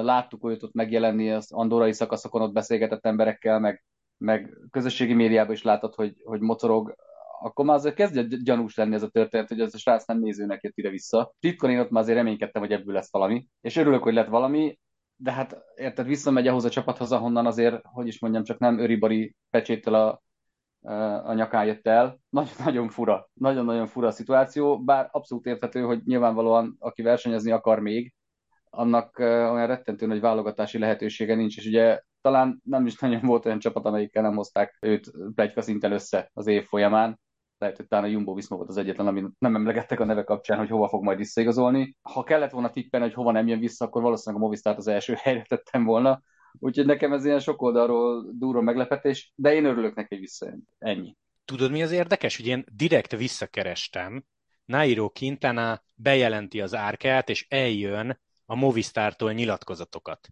láttuk, hogy ott megjelenni, az andorai szakaszokon ott beszélgetett emberekkel, meg, meg közösségi médiában is látott, hogy, hogy mocorog, akkor már azért kezdje gyanús lenni ez a történet, hogy ez a srác nem nézőnek jött ide-vissza. Titkon én ott már azért reménykedtem, hogy ebből lesz valami, és örülök, hogy lett valami, de hát érted, visszamegy ahhoz a csapathoz, ahonnan azért, hogy is mondjam, csak nem öribari pecséttel a, a nyakán jött el. Nagyon, nagyon fura, nagyon-nagyon fura a szituáció, bár abszolút érthető, hogy nyilvánvalóan aki versenyezni akar még, annak olyan rettentő nagy válogatási lehetősége nincs, és ugye talán nem is nagyon volt olyan csapat, amelyikkel nem hozták őt plegyka szinten össze az év folyamán lehet, hogy talán a Jumbo Visma volt az egyetlen, ami nem emlegettek a neve kapcsán, hogy hova fog majd visszaigazolni. Ha kellett volna tippelni, hogy hova nem jön vissza, akkor valószínűleg a Movistart az első helyre tettem volna. Úgyhogy nekem ez ilyen sok oldalról durva meglepetés, de én örülök neki, hogy visszajön. Ennyi. Tudod, mi az érdekes? Hogy én direkt visszakerestem, Nairo Quintana bejelenti az árkát, és eljön a Movistártól nyilatkozatokat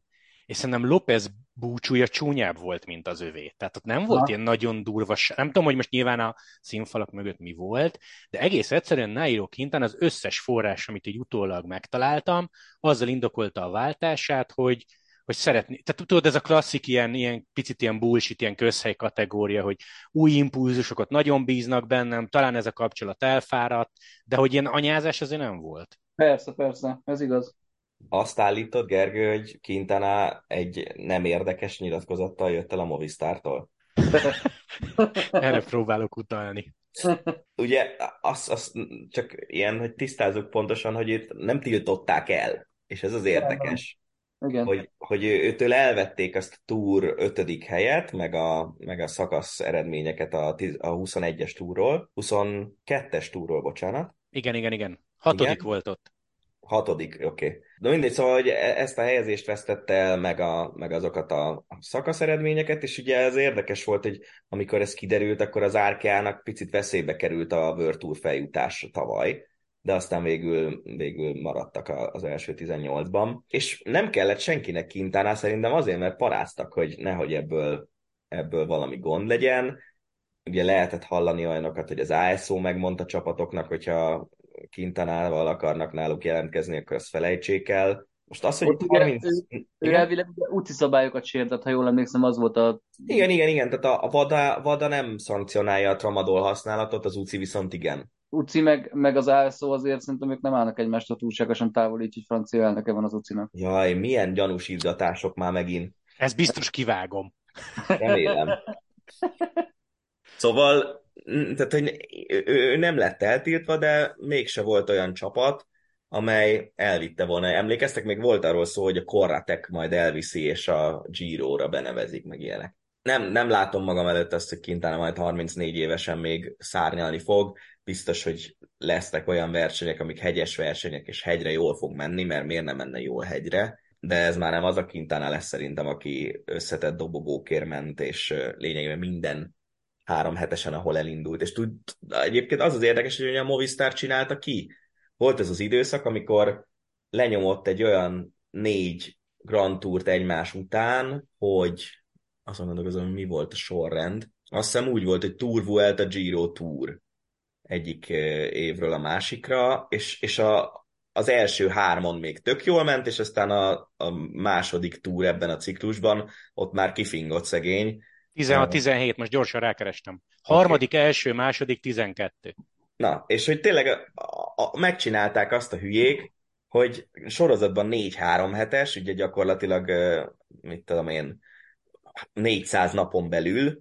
és szerintem López búcsúja csúnyább volt, mint az övé. Tehát ott nem volt ha. ilyen nagyon durva, nem tudom, hogy most nyilván a színfalak mögött mi volt, de egész egyszerűen Nairo Quintana az összes forrás, amit így utólag megtaláltam, azzal indokolta a váltását, hogy, hogy szeretni. Tehát tudod, ez a klasszik ilyen, ilyen picit ilyen bullshit, ilyen közhely kategória, hogy új impulzusokat nagyon bíznak bennem, talán ez a kapcsolat elfáradt, de hogy ilyen anyázás azért nem volt. Persze, persze, ez igaz azt állítod, Gergő, hogy Quintana egy nem érdekes nyilatkozattal jött el a Movistártól? Erre próbálok utalni. Ugye, azt, azt csak ilyen, hogy tisztázzuk pontosan, hogy itt nem tiltották el, és ez az érdekes. Igen. Hogy, hogy őtől elvették azt a túr ötödik helyet, meg a, meg a szakasz eredményeket a, a 21-es túról, 22-es túról, bocsánat. Igen, igen, igen. Hatodik igen? volt ott. Hatodik, oké. Okay. De mindegy, szóval, hogy e- ezt a helyezést vesztette el, meg, a, meg azokat a szakasz eredményeket, és ugye ez érdekes volt, hogy amikor ez kiderült, akkor az Árkeának picit veszélybe került a World Tour feljutás tavaly, de aztán végül, végül maradtak az első 18-ban. És nem kellett senkinek kintánál szerintem azért, mert paráztak, hogy nehogy ebből, ebből valami gond legyen. Ugye lehetett hallani olyanokat, hogy az ASO megmondta csapatoknak, hogyha Kintanával akarnak náluk jelentkezni, akkor azt felejtsék el. Most az, hogy Ott ugye 30... ő, ő elvileg UCI szabályokat sértett, ha jól emlékszem, az volt a... Igen, igen, igen, tehát a, a VADA, VADA nem szankcionálja a tramadol használatot, az UCI viszont igen. UCI meg, meg az ASO azért szerintem ők nem állnak egymástól túlságosan távol, így, hogy francia elnöke van az UCI-nak. Jaj, milyen gyanús izgatások már megint. Ezt biztos kivágom. Remélem. Szóval, tehát, hogy ő, nem lett eltiltva, de mégse volt olyan csapat, amely elvitte volna. Emlékeztek, még volt arról szó, hogy a Korratek majd elviszi, és a Giro-ra benevezik, meg ilyenek. Nem, nem látom magam előtt azt, hogy Quintana majd 34 évesen még szárnyalni fog. Biztos, hogy lesznek olyan versenyek, amik hegyes versenyek, és hegyre jól fog menni, mert miért nem menne jól hegyre. De ez már nem az a Quintana lesz szerintem, aki összetett dobogókért ment, és lényegében minden három hetesen, ahol elindult. És tud, egyébként az az érdekes, hogy a Movistar csinálta ki. Volt ez az időszak, amikor lenyomott egy olyan négy Grand Tourt egymás után, hogy azt gondolkozom, hogy mi volt a sorrend. Azt hiszem úgy volt, hogy Tour Vuelta, Giro Tour egyik évről a másikra, és, és a, az első hármon még tök jól ment, és aztán a, a második túr ebben a ciklusban ott már kifingott szegény, 16-17, most gyorsan rákerestem. Harmadik, első, második, 12. Na, és hogy tényleg a, a, megcsinálták azt a hülyék, hogy sorozatban 4-3 hetes, ugye gyakorlatilag, mit tudom én, 400 napon belül,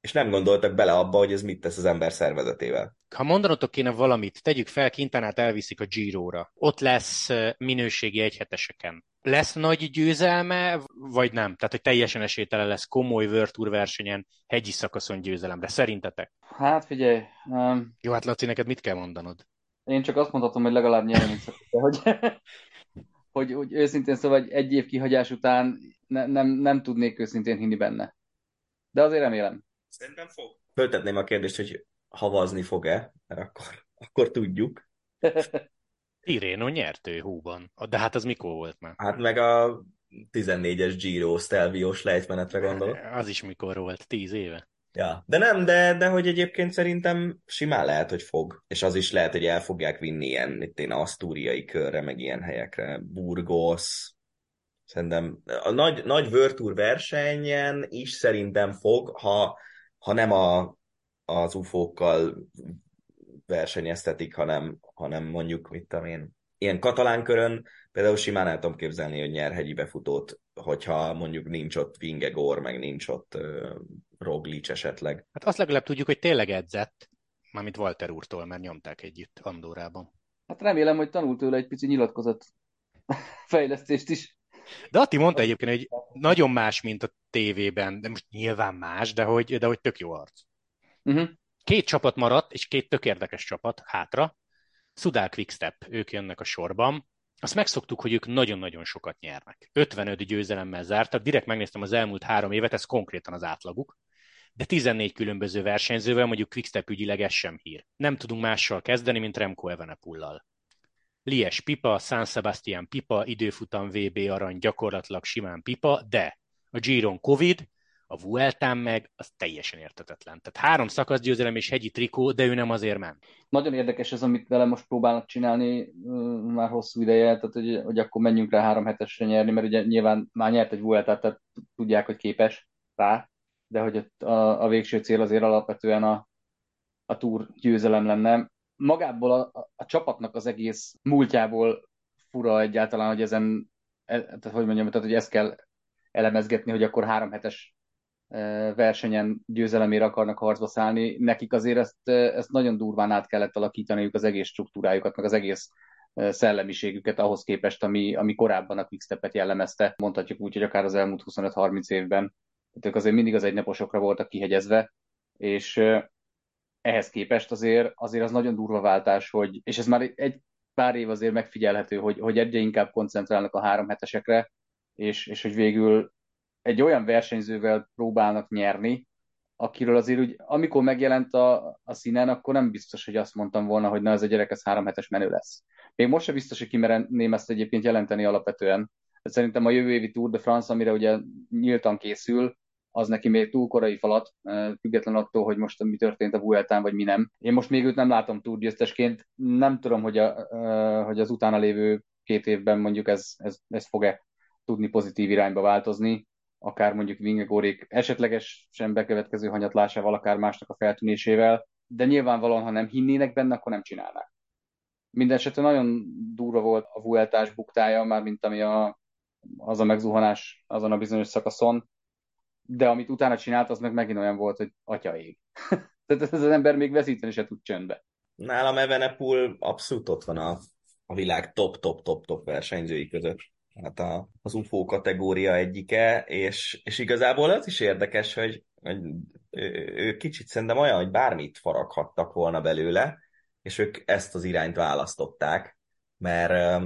és nem gondoltak bele abba, hogy ez mit tesz az ember szervezetével. Ha mondanotok kéne valamit, tegyük fel, Kintanát elviszik a Giro-ra. Ott lesz minőségi egyheteseken. Lesz nagy győzelme, vagy nem? Tehát, hogy teljesen esélytelen lesz komoly World Tour versenyen, hegyi szakaszon győzelemre. Szerintetek? Hát figyelj, um, Jó, hát Laci, neked mit kell mondanod? én csak azt mondhatom, hogy legalább nyerni, hogy, hogy, hogy őszintén szóval egy, egy év kihagyás után ne, nem, nem tudnék őszintén hinni benne. De azért remélem. Szerintem fog. Föltetném a kérdést, hogy havazni fog-e, mert akkor, akkor tudjuk. Tirreno nyert ő húban. De hát az mikor volt már? Hát meg a 14-es Giro Stelviós lejtmenetre gondolok. Az is mikor volt, tíz éve. Ja, de nem, de, de hogy egyébként szerintem simán lehet, hogy fog. És az is lehet, hogy el fogják vinni ilyen, itt én asztúriai körre, meg ilyen helyekre. Burgos. Szerintem a nagy, nagy Tour versenyen is szerintem fog, ha, ha nem a, az ufókkal versenyeztetik, hanem, hanem mondjuk, mit tudom én, ilyen katalán körön, például simán el tudom képzelni, hogy nyer hegyi befutót, hogyha mondjuk nincs ott Vingegor, meg nincs ott uh, Roglic esetleg. Hát azt legalább tudjuk, hogy tényleg edzett, mármint Walter úrtól, mert nyomták együtt Andorában. Hát remélem, hogy tanult tőle egy pici nyilatkozat fejlesztést is. De Atti mondta egyébként, hogy nagyon más, mint a tévében, de most nyilván más, de hogy, de hogy tök jó arc. Uh-huh. Két csapat maradt, és két tök érdekes csapat hátra. Sudal Quickstep, ők jönnek a sorban. Azt megszoktuk, hogy ők nagyon-nagyon sokat nyernek. 55 győzelemmel zártak, direkt megnéztem az elmúlt három évet, ez konkrétan az átlaguk. De 14 különböző versenyzővel, mondjuk Quickstep ügyileg ez sem hír. Nem tudunk mással kezdeni, mint Remco Evenepullal. Lies Pipa, San Sebastian Pipa, időfutam VB arany gyakorlatilag simán Pipa, de a Giron Covid, a Vueltán meg, az teljesen értetetlen. Tehát három szakaszgyőzelem és hegyi trikó, de ő nem azért ment. Nagyon érdekes ez, amit vele most próbálnak csinálni már hosszú ideje, tehát hogy, hogy akkor menjünk rá három hetesre nyerni, mert ugye nyilván már nyert egy Vueltát, tehát tudják, hogy képes rá, de hogy ott a, a végső cél azért alapvetően a, a túr győzelem lenne. Magából a, a, a csapatnak az egész múltjából fura egyáltalán, hogy ezen, e, tehát hogy mondjam, tehát hogy ezt kell elemezgetni, hogy akkor három hetes versenyen győzelemére akarnak harcba szállni, nekik azért ezt, ezt nagyon durván át kellett alakítaniuk az egész struktúrájukat, meg az egész szellemiségüket ahhoz képest, ami, ami korábban a Quickstep-et jellemezte, mondhatjuk úgy, hogy akár az elmúlt 25-30 évben. Tehát ők azért mindig az egynaposokra voltak kihegyezve, és ehhez képest azért, azért az nagyon durva váltás, hogy, és ez már egy pár év azért megfigyelhető, hogy, hogy egyre inkább koncentrálnak a három hetesekre, és, és hogy végül egy olyan versenyzővel próbálnak nyerni, akiről azért úgy, amikor megjelent a, a színen, akkor nem biztos, hogy azt mondtam volna, hogy na ez a gyerek, ez három hetes menő lesz. Még most sem biztos, hogy kimerenném ezt egyébként jelenteni alapvetően. De szerintem a jövő évi Tour de France, amire ugye nyíltan készül, az neki még túl korai falat, független attól, hogy most mi történt a Vueltán, vagy mi nem. Én most még őt nem látom túrgyőztesként, nem tudom, hogy, a, hogy az utána lévő két évben mondjuk ez, ez, ez fog-e tudni pozitív irányba változni, akár mondjuk Vingegórék esetlegesen bekövetkező hanyatlásával, akár másnak a feltűnésével, de nyilvánvalóan, ha nem hinnének benne, akkor nem csinálnák. Mindenesetre nagyon durva volt a Vueltás buktája, már mint ami a, az a megzuhanás azon a bizonyos szakaszon, de amit utána csinált, az meg megint olyan volt, hogy atya ég. Tehát ez az ember még veszíteni se tud csöndbe. Nálam Evenepoel abszolút ott van a, a világ top-top-top-top versenyzői között. Hát a, az UFO kategória egyike, és, és igazából az is érdekes, hogy, hogy ő, ő kicsit szerintem olyan, hogy bármit faraghattak volna belőle, és ők ezt az irányt választották, mert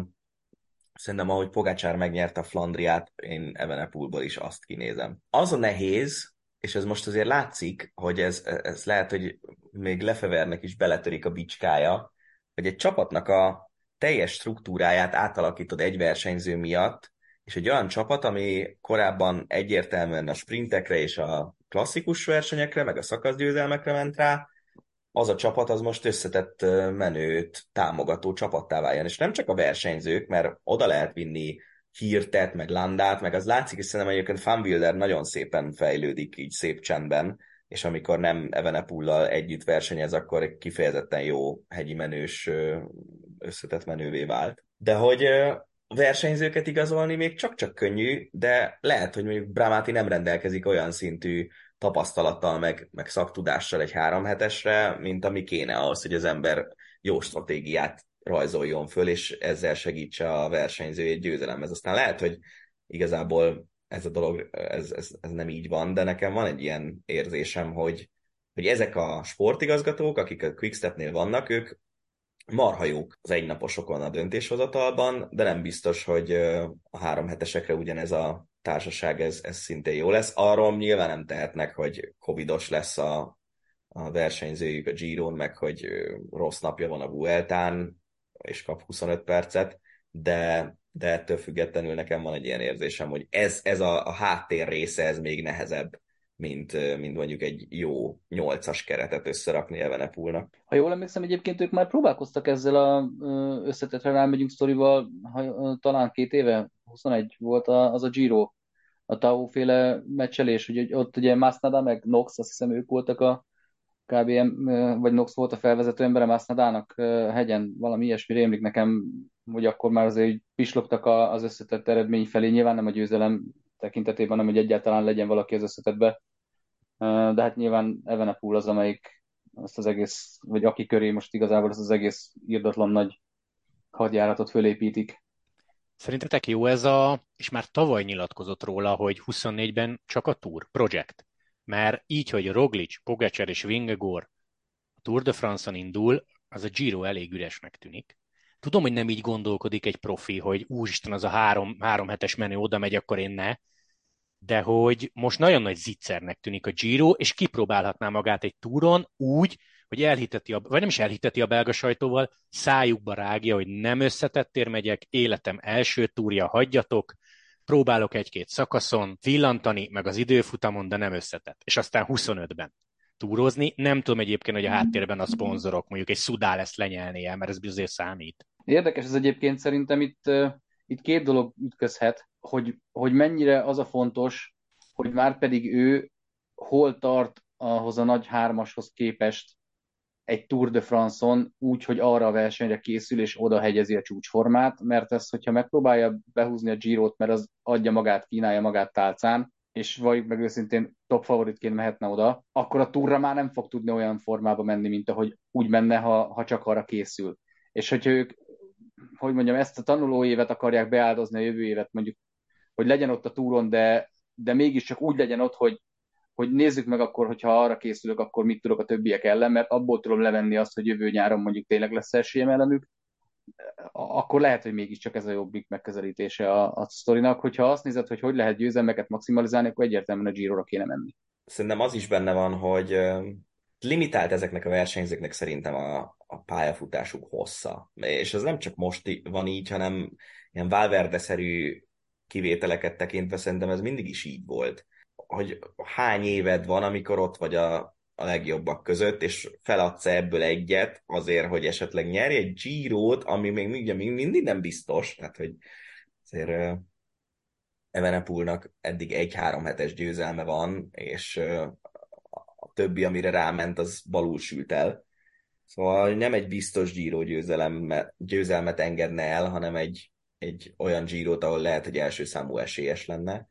Szerintem, ahogy Pogácsár megnyerte a Flandriát, én Evenepoelból is azt kinézem. Az a nehéz, és ez most azért látszik, hogy ez, ez lehet, hogy még Lefevernek is beletörik a bicskája, hogy egy csapatnak a teljes struktúráját átalakítod egy versenyző miatt, és egy olyan csapat, ami korábban egyértelműen a sprintekre és a klasszikus versenyekre, meg a szakaszgyőzelmekre ment rá, az a csapat az most összetett menőt támogató csapattá váljon. És nem csak a versenyzők, mert oda lehet vinni hírtet, meg landát, meg az látszik, és szerintem egyébként Fanwilder nagyon szépen fejlődik így szép csendben, és amikor nem Evenepullal együtt versenyez, akkor egy kifejezetten jó hegyi menős összetett menővé vált. De hogy versenyzőket igazolni még csak-csak könnyű, de lehet, hogy mondjuk Bramati nem rendelkezik olyan szintű tapasztalattal, meg, meg szaktudással egy három hetesre, mint ami kéne ahhoz, hogy az ember jó stratégiát rajzoljon föl, és ezzel segítse a versenyzőjét győzelemhez. Aztán lehet, hogy igazából ez a dolog, ez, ez, ez nem így van, de nekem van egy ilyen érzésem, hogy, hogy ezek a sportigazgatók, akik a Quickstepnél vannak, ők marha jók az egynaposokon a döntéshozatalban, de nem biztos, hogy a három hetesekre ugyanez a társaság, ez, ez szintén jó lesz. Arról nyilván nem tehetnek, hogy covidos lesz a, a versenyzőjük a Giron, meg hogy rossz napja van a Vueltán, és kap 25 percet, de, de ettől függetlenül nekem van egy ilyen érzésem, hogy ez, ez a, a háttér része, ez még nehezebb, mint, mint mondjuk egy jó nyolcas keretet összerakni Evenepulnak. Ha jól emlékszem, egyébként ők már próbálkoztak ezzel a összetetre rámegyünk sztorival, ha, talán két éve, 21 volt az a Giro, a Tau féle meccselés, hogy ott ugye Masnada meg Nox, azt hiszem ők voltak a KBM, vagy Nox volt a felvezető embere Masnadának hegyen, valami ilyesmi rémlik nekem, hogy akkor már azért pislogtak az összetett eredmény felé, nyilván nem a győzelem tekintetében, hanem hogy egyáltalán legyen valaki az összetetbe. De hát nyilván Evenepoel az, amelyik azt az egész, vagy aki köré most igazából az az egész írdatlan nagy hadjáratot fölépítik. Szerintetek jó ez a, és már tavaly nyilatkozott róla, hogy 24-ben csak a Tour Project. Mert így, hogy Roglic, Pogacar és Vingegor a Tour de France-on indul, az a Giro elég üresnek tűnik. Tudom, hogy nem így gondolkodik egy profi, hogy úristen, az a három, három hetes menő oda megy, akkor én ne, de hogy most nagyon nagy zicsernek tűnik a Giro, és kipróbálhatná magát egy túron úgy, hogy elhiteti, a, vagy nem is elhiteti a belga sajtóval, szájukba rágja, hogy nem összetettér megyek, életem első túrja, hagyjatok, próbálok egy-két szakaszon villantani, meg az időfutamon, de nem összetett. És aztán 25-ben túrozni. Nem tudom egyébként, hogy a háttérben a szponzorok, mondjuk egy szudá lesz lenyelni el, mert ez bizony számít. Érdekes ez egyébként szerintem itt, itt két dolog ütközhet, hogy, hogy mennyire az a fontos, hogy már pedig ő hol tart ahhoz a nagy hármashoz képest egy Tour de France-on úgy, hogy arra a versenyre készül, és oda hegyezi a csúcsformát, mert ez, hogyha megpróbálja behúzni a Girot, mert az adja magát, kínálja magát tálcán, és valljuk meg őszintén top favoritként mehetne oda, akkor a túra már nem fog tudni olyan formába menni, mint ahogy úgy menne, ha, ha csak arra készül. És hogyha ők, hogy mondjam, ezt a tanuló évet akarják beáldozni a jövő évet, mondjuk, hogy legyen ott a túron, de, de mégiscsak úgy legyen ott, hogy hogy nézzük meg akkor, hogyha arra készülök, akkor mit tudok a többiek ellen, mert abból tudom levenni azt, hogy jövő nyáron mondjuk tényleg lesz esélyem ellenük, akkor lehet, hogy mégiscsak ez a jobbik megközelítése a, a sztorinak. Hogyha azt nézed, hogy hogy lehet győzelmeket maximalizálni, akkor egyértelműen a Giro-ra kéne menni. Szerintem az is benne van, hogy limitált ezeknek a versenyzőknek szerintem a, a pályafutásuk hossza. És ez nem csak most van így, hanem ilyen Valverde-szerű kivételeket tekintve szerintem ez mindig is így volt hogy hány éved van, amikor ott vagy a a legjobbak között, és feladsz ebből egyet azért, hogy esetleg nyerj egy Giro-t, ami még, még mindig nem biztos, tehát hogy azért Evenepulnak eddig egy három hetes győzelme van, és többi, amire ráment, az balul sült el. Szóval nem egy biztos Giro győzelem, győzelmet engedne el, hanem egy, egy olyan Giro-t, ahol lehet, hogy első számú esélyes lenne,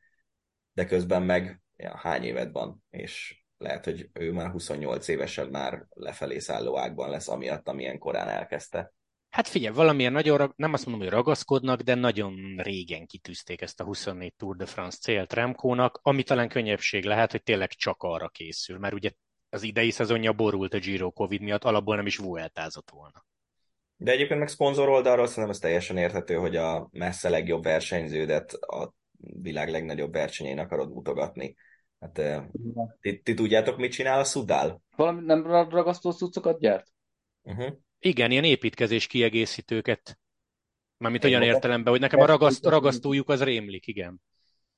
de közben meg ja, hány évet van, és lehet, hogy ő már 28 évesen már lefelé szálló ágban lesz, amiatt, amilyen korán elkezdte. Hát figyelj, valamilyen nagyon, nem azt mondom, hogy ragaszkodnak, de nagyon régen kitűzték ezt a 24 Tour de France célt Remkónak, ami talán könnyebbség lehet, hogy tényleg csak arra készül, mert ugye az idei szezonja borult a Giro Covid miatt, alapból nem is vueltázott volna. De egyébként meg szponzor oldalról szerintem ez teljesen érthető, hogy a messze legjobb versenyződet a világ legnagyobb versenyén akarod mutogatni. Hát, ti, ti tudjátok, mit csinál a Sudál? Valami nem ragasztó cuccokat gyárt? Uh-huh. Igen, ilyen építkezés kiegészítőket. Mármint olyan értelemben, hogy nekem a ragaszt, ragasztójuk az rémlik, igen.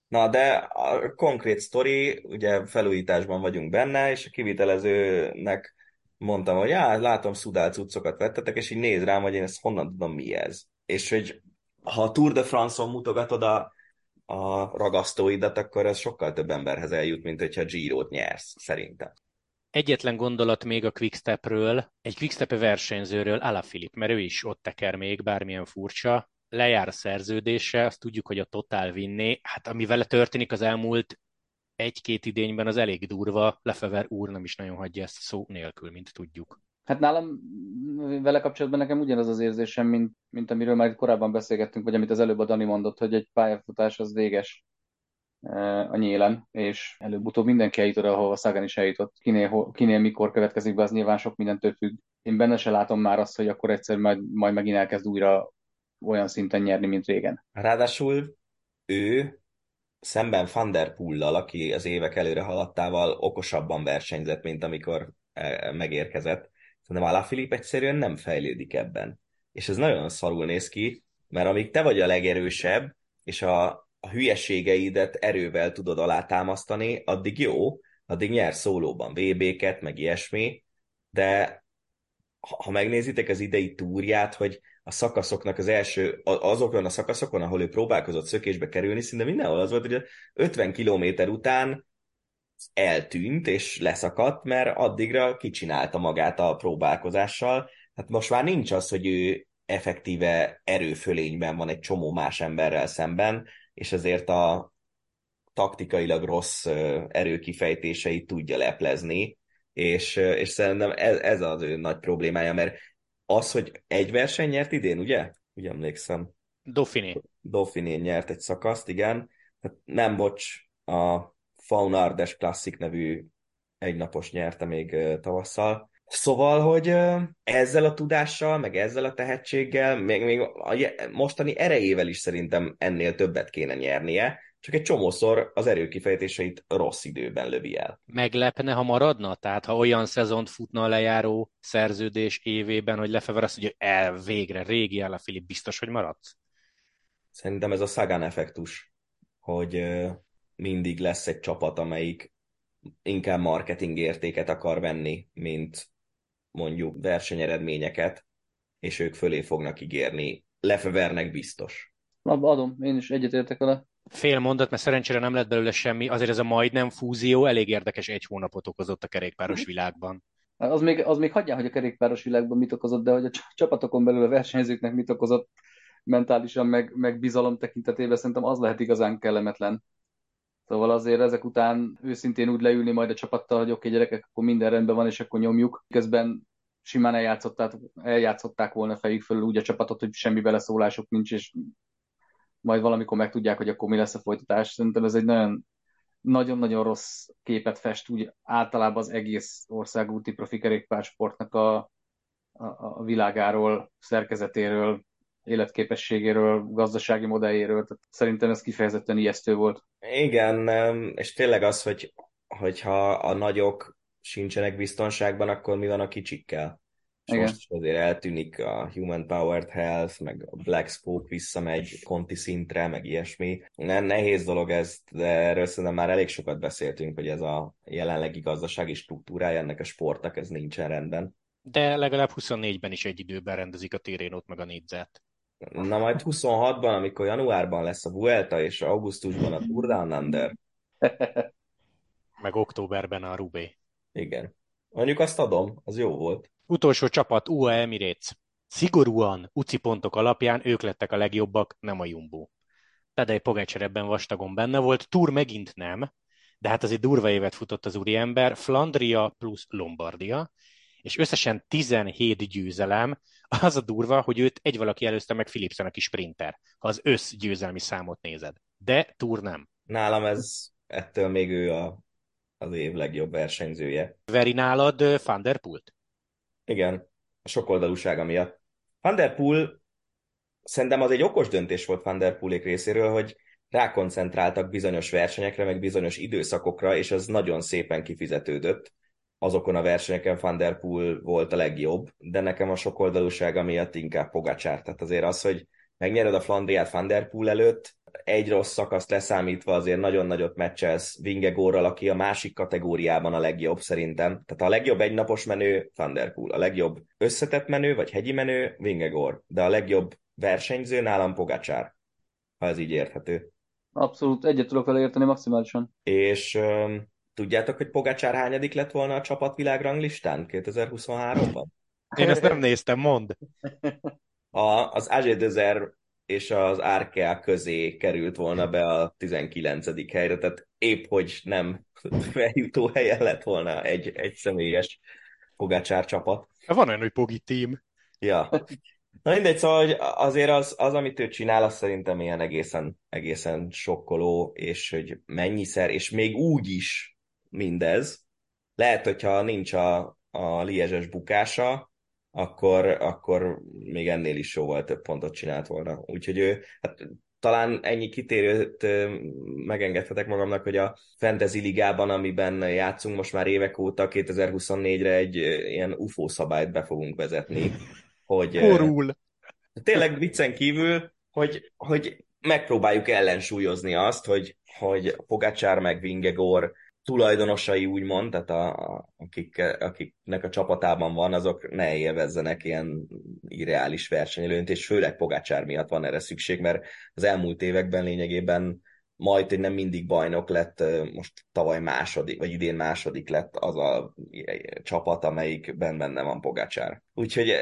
Na, de a konkrét sztori, ugye felújításban vagyunk benne, és a kivitelezőnek mondtam, hogy já, látom, szudál cuccokat vettetek, és így néz rám, hogy én ezt honnan tudom, mi ez. És hogy ha a Tour de France-on mutogatod a, a ragasztóidat, akkor ez sokkal több emberhez eljut, mint hogyha Giro-t nyersz, szerintem. Egyetlen gondolat még a Quickstepről, egy Quickstep versenyzőről, Alaphilipp, mert ő is ott teker még, bármilyen furcsa, lejár a szerződése, azt tudjuk, hogy a Total vinné. Hát ami vele történik az elmúlt egy-két idényben, az elég durva. Lefever úr nem is nagyon hagyja ezt szó nélkül, mint tudjuk. Hát nálam vele kapcsolatban nekem ugyanaz az érzésem, mint, mint amiről már korábban beszélgettünk, vagy amit az előbb a Dani mondott, hogy egy pályafutás az véges a nyélen, és előbb-utóbb mindenki eljut oda, ahova Sagan is eljutott. Kinél, kinél mikor következik be, az nyilván sok mindentől függ. Én benne se látom már azt, hogy akkor egyszer majd, majd megint elkezd újra olyan szinten nyerni, mint régen. Ráadásul ő szemben Van der Poel-lal, aki az évek előre haladtával okosabban versenyzett, mint amikor e, megérkezett. Szerintem Alaphilipp egyszerűen nem fejlődik ebben. És ez nagyon szarul néz ki, mert amíg te vagy a legerősebb, és a, a hülyeségeidet erővel tudod alátámasztani, addig jó, addig nyer szólóban VB-ket, meg ilyesmi, de ha megnézitek az idei túrját, hogy a szakaszoknak az első, azokon a szakaszokon, ahol ő próbálkozott szökésbe kerülni, szinte mindenhol az volt, hogy 50 kilométer után eltűnt és leszakadt, mert addigra kicsinálta magát a próbálkozással. Hát most már nincs az, hogy ő effektíve erőfölényben van egy csomó más emberrel szemben, és ezért a taktikailag rossz erőkifejtéseit tudja leplezni, és, és szerintem ez, ez az ő nagy problémája, mert az, hogy egy verseny nyert idén, ugye? Ugye emlékszem. Dauphiné. Dauphiné nyert egy szakaszt, igen. Tehát nem bocs, a Faunardes Classic nevű egynapos nyerte még tavasszal. Szóval, hogy ezzel a tudással, meg ezzel a tehetséggel, még, még a mostani erejével is szerintem ennél többet kéne nyernie, csak egy csomószor az erőkifejtéseit rossz időben lövi el. Meglepne, ha maradna? Tehát ha olyan szezont futna a lejáró szerződés évében, hogy Lefever azt mondja, hogy el végre, régi el a Filip, biztos, hogy maradsz? Szerintem ez a Sagan effektus, hogy mindig lesz egy csapat, amelyik inkább marketing értéket akar venni, mint mondjuk versenyeredményeket, és ők fölé fognak ígérni. Lefevernek biztos. Adom, én is egyetértek vele fél mondat, mert szerencsére nem lett belőle semmi, azért ez a majdnem fúzió elég érdekes egy hónapot okozott a kerékpáros mhm. világban. Az még, az még hagyján, hogy a kerékpáros világban mit okozott, de hogy a csapatokon belül a versenyzőknek mit okozott mentálisan, meg, meg bizalom tekintetében, szerintem az lehet igazán kellemetlen. Szóval azért ezek után őszintén úgy leülni majd a csapattal, hogy oké, okay, gyerekek, akkor minden rendben van, és akkor nyomjuk. Közben simán eljátszották, eljátszották volna fejük fölül úgy a csapatot, hogy semmi beleszólásuk nincs, és majd valamikor megtudják, hogy akkor mi lesz a folytatás. Szerintem ez egy nagyon nagyon-nagyon rossz képet fest úgy általában az egész országúti profi kerékpársportnak a, a, a világáról, szerkezetéről, életképességéről, gazdasági modelljéről. Tehát szerintem ez kifejezetten ijesztő volt. Igen, és tényleg az, hogy hogyha a nagyok sincsenek biztonságban, akkor mi van a kicsikkel? és Igen. most is azért eltűnik a Human Powered Health, meg a Black Spoke visszamegy konti szintre, meg ilyesmi. Nem nehéz dolog ez, de erről szerintem már elég sokat beszéltünk, hogy ez a jelenlegi gazdasági struktúrája ennek a sportnak, ez nincsen rendben. De legalább 24-ben is egy időben rendezik a térénót meg a négyzet. Na majd 26-ban, amikor januárban lesz a Vuelta, és augusztusban a Tour Down Under. meg októberben a Rubé. Igen. Mondjuk azt adom, az jó volt. Utolsó csapat UA Emirates. Szigorúan UCI pontok alapján ők lettek a legjobbak, nem a Jumbo. Tadej Pogácsár ebben vastagon benne volt, Tour megint nem, de hát azért durva évet futott az úriember, Flandria plusz Lombardia, és összesen 17 győzelem, az a durva, hogy őt egy valaki előzte meg Philipsen, aki sprinter, ha az összgyőzelmi számot nézed. De Tour nem. Nálam ez ettől még ő a, az év legjobb versenyzője. Veri nálad Van der Pult? Igen, a sokoldalúsága miatt. Van der Poel, szerintem az egy okos döntés volt Van der Poolék részéről, hogy rákoncentráltak bizonyos versenyekre, meg bizonyos időszakokra, és az nagyon szépen kifizetődött. Azokon a versenyeken Van der Poel volt a legjobb, de nekem a sokoldalúsága miatt inkább Pogacsár. Tehát azért az, hogy megnyered a Flandriát Van der Poel előtt, egy rossz szakaszt leszámítva azért nagyon nagyot meccselsz Vingegorral, aki a másik kategóriában a legjobb szerintem. Tehát a legjobb egynapos menő Van Der Poel, a legjobb összetett menő vagy hegyi menő Vingegor, de a legjobb versenyző nálam Pogacsár, ha ez így érthető. Abszolút, egyet tudok vele érteni maximálisan. És um, tudjátok, hogy Pogacsár hányadik lett volna a csapatvilágranglistán 2023-ban? Én ezt nem néztem, mond. A, az AG és az Arkea közé került volna be a 19. helyre, tehát épp hogy nem feljutó helyen lett volna egy, egy személyes Pogácsár csapat. Van olyan, hogy Pogi team. Ja. Na mindegy, szóval hogy azért az, az, amit ő csinál, az szerintem ilyen egészen, egészen sokkoló, és hogy mennyiszer, és még úgy is mindez, lehet, hogyha nincs a, a liezses bukása, akkor, akkor még ennél is jóval több pontot csinált volna. Úgyhogy ő, hát talán ennyi kitérőt megengedhetek magamnak, hogy a Fantasy Ligában, amiben játszunk most már évek óta, 2024-re egy ilyen UFO szabályt be fogunk vezetni. Hogy, Korul! Tényleg viccen kívül, hogy, hogy megpróbáljuk ellensúlyozni azt, hogy, hogy Pogacsár meg Vingegor tulajdonosai úgymond, tehát a, akik, akiknek a csapatában van, azok ne élvezzenek ilyen irreális versenyelőnt, és főleg Pogácsár miatt van erre szükség, mert az elmúlt években lényegében majd, hogy nem mindig bajnok lett, most tavaly második, vagy idén második lett az a csapat, amelyikben benne van Pogácsár. Úgyhogy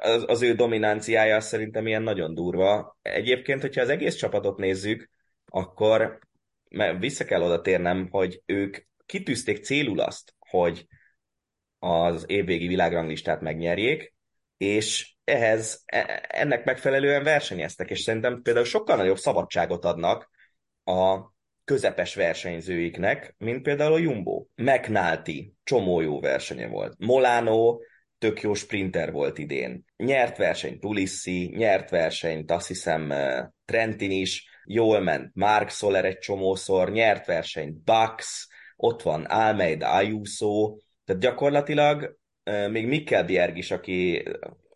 az, az ő dominanciája szerintem ilyen nagyon durva. Egyébként, hogyha az egész csapatot nézzük, akkor mert vissza kell oda térnem, hogy ők kitűzték célul azt, hogy az évvégi világranglistát megnyerjék, és ehhez e, ennek megfelelően versenyeztek, és szerintem például sokkal nagyobb szabadságot adnak a közepes versenyzőiknek, mint például a Jumbo. McNulty, csomó jó versenye volt. Molano, tök jó sprinter volt idén. Nyert versenyt Pulissi, nyert versenyt azt hiszem Trentin is, jól ment Mark Soler egy csomószor, nyert versenyt Bucks, ott van Almeida, Ayuso, tehát gyakorlatilag még Mikkel Bjerg is, aki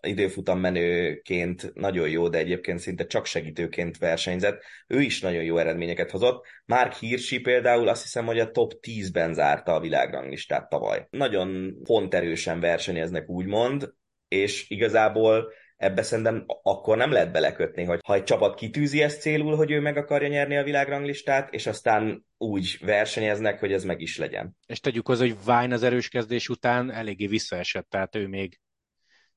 időfutam menőként nagyon jó, de egyébként szinte csak segítőként versenyzett, ő is nagyon jó eredményeket hozott. Mark Hirschi például azt hiszem, hogy a top 10-ben zárta a világranglistát tavaly. Nagyon ponterősen versenyeznek úgymond, és igazából ebbe szerintem akkor nem lehet belekötni, hogy ha egy csapat kitűzi ezt célul, hogy ő meg akarja nyerni a világranglistát, és aztán úgy versenyeznek, hogy ez meg is legyen. És tegyük hozzá, hogy Vine az erős kezdés után eléggé visszaesett, tehát ő még,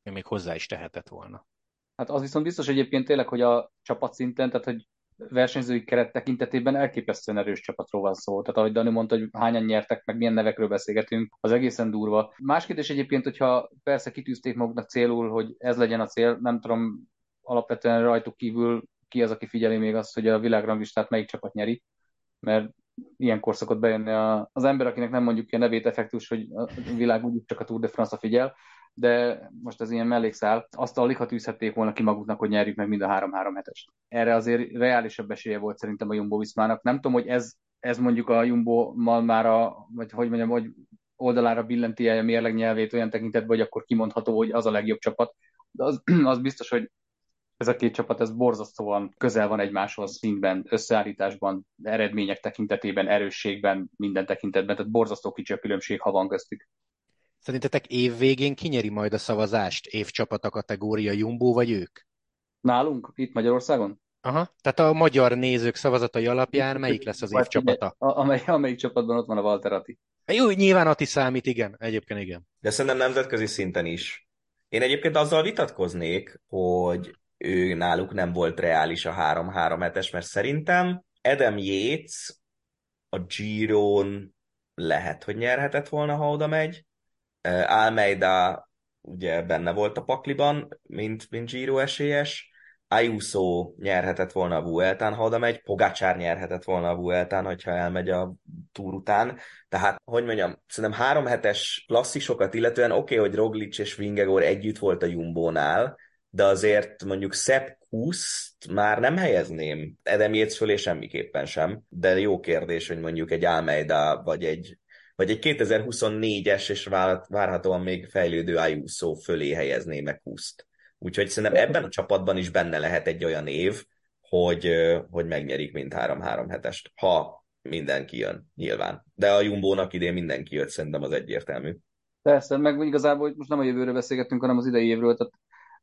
ő még hozzá is tehetett volna. Hát az viszont biztos egyébként tényleg, hogy a csapatszinten, tehát hogy versenyzői keret tekintetében elképesztően erős csapatról van szó. Tehát ahogy Dani mondta, hogy hányan nyertek, meg milyen nevekről beszélgetünk, az egészen durva. Más kérdés egyébként, hogyha persze kitűzték maguknak célul, hogy ez legyen a cél, nem tudom alapvetően rajtuk kívül ki az, aki figyeli még azt, hogy a világranglistát melyik csapat nyeri, mert ilyenkor szokott bejönni a, az ember, akinek nem mondjuk ki a nevét effektus, hogy a világ úgy csak a Tour de France-a figyel, de most ez ilyen mellékszál, azt alig ha tűzhették volna ki maguknak, hogy nyerjük meg mind a 3-3 hetest. Erre azért reálisabb esélye volt szerintem a Jumbo Viszmának. Nem tudom, hogy ez, ez mondjuk a Jumbo-mal már a, vagy hogy mondjam, hogy oldalára billenti el a mérleg nyelvét olyan tekintetben, hogy akkor kimondható, hogy az a legjobb csapat. De az, az biztos, hogy ez a két csapat ez borzasztóan közel van egymáshoz szintben, összeállításban, eredmények tekintetében, erősségben, minden tekintetben, tehát borzasztó kicsi a különbség, ha van köztük. Szerintetek év végén kinyeri majd a szavazást? Évcsapata kategória Jumbo vagy ők? Nálunk, itt Magyarországon? Aha, tehát a magyar nézők szavazatai alapján melyik lesz az év csapata? A, amely, amelyik csapatban ott van a Walter Atti. Jó, nyilván Ati számít, igen. Egyébként igen. De szerintem nemzetközi szinten is. Én egyébként azzal vitatkoznék, hogy ő náluk nem volt reális a 3-3 hetes, mert szerintem Adam Yates a Giron lehet, hogy nyerhetett volna, ha oda megy. Almeida ugye benne volt a pakliban, mint, mint Giro esélyes. Ayuso nyerhetett volna a Vueltán, ha oda megy, Pogacsár nyerhetett volna a Vueltán, hogyha elmegy a túr után. Tehát, hogy mondjam, szerintem három hetes klasszisokat illetően oké, okay, hogy Roglic és Vingegor együtt volt a Jumbónál, de azért mondjuk Sepp Kuszt már nem helyezném Edem Yates fölé semmiképpen sem, de jó kérdés, hogy mondjuk egy Almeida vagy egy vagy egy 2024-es és várhatóan még fejlődő Ayuso fölé helyezné meg Kuszt. Úgyhogy szerintem ebben a csapatban is benne lehet egy olyan év, hogy, hogy megnyerik mint 3-3 hetest, ha mindenki jön, nyilván. De a Jumbónak idén mindenki jött, szerintem az egyértelmű. Persze, meg igazából most nem a jövőről beszélgetünk, hanem az idei évről, tehát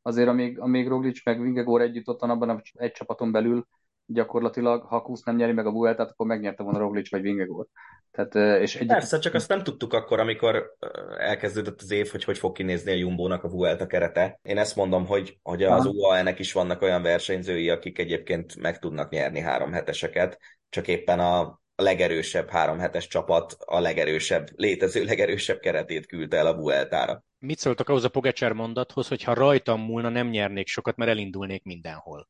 azért amíg, amíg Roglic meg Vingegor együtt ott van abban egy csapaton belül, gyakorlatilag, ha Kusz nem nyeri meg a Vueltát, akkor megnyerte volna Roglic vagy Vingegor. Tehát, és egy... Persze, csak azt nem tudtuk akkor, amikor elkezdődött az év, hogy hogy fog kinézni a Jumbo-nak a Vuelta kerete. Én ezt mondom, hogy, hogy az UAE-nek is vannak olyan versenyzői, akik egyébként meg tudnak nyerni három heteseket, csak éppen a legerősebb három hetes csapat a legerősebb, létező legerősebb keretét küldte el a Vueltára. Mit szóltak ahhoz a Pogacsár mondathoz, hogy ha rajtam múlna, nem nyernék sokat, mert elindulnék mindenhol?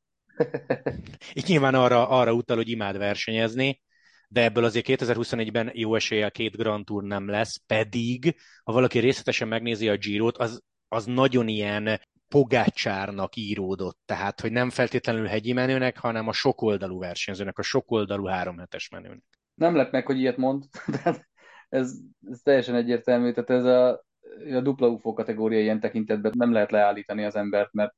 Így nyilván arra, arra utal, hogy imád versenyezni, de ebből azért 2021-ben jó eséllyel két Grand Tour nem lesz, pedig ha valaki részletesen megnézi a Girot, az, az nagyon ilyen pogácsárnak íródott, tehát hogy nem feltétlenül hegyi menőnek, hanem a sokoldalú versenyzőnek, a sokoldalú háromhetes menőnek. Nem lett meg, hogy ilyet mond, tehát ez, ez teljesen egyértelmű, tehát ez a, a dupla UFO kategória ilyen tekintetben nem lehet leállítani az embert, mert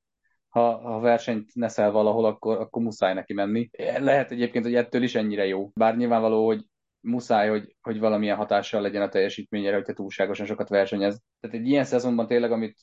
ha, ha versenyt neszel valahol, akkor, akkor muszáj neki menni. Lehet egyébként, hogy ettől is ennyire jó. Bár nyilvánvaló, hogy muszáj, hogy, hogy valamilyen hatással legyen a teljesítményére, hogyha túlságosan sokat versenyez. Tehát egy ilyen szezonban tényleg, amit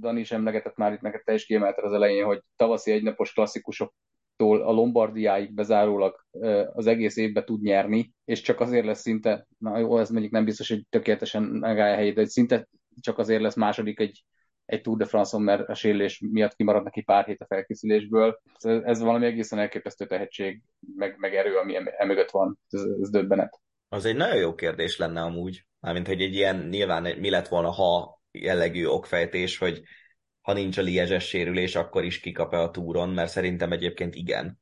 Dani is emlegetett már itt neked te is kiemelted az elején, hogy tavaszi egynapos klasszikusok a Lombardiáig bezárólag az egész évbe tud nyerni, és csak azért lesz szinte, na jó, ez mondjuk nem biztos, hogy tökéletesen megállja a helyét, de szinte csak azért lesz második egy egy Tour de France-on, mert a sérülés miatt kimarad neki pár hét a felkészülésből. Ez valami egészen elképesztő tehetség, meg, meg erő, ami emögött van. Ez, ez döbbenet. Az egy nagyon jó kérdés lenne amúgy. Mármint, hogy egy ilyen nyilván mi lett volna, ha jellegű okfejtés, hogy ha nincs a liezses sérülés, akkor is kikap-e a túron, mert szerintem egyébként igen.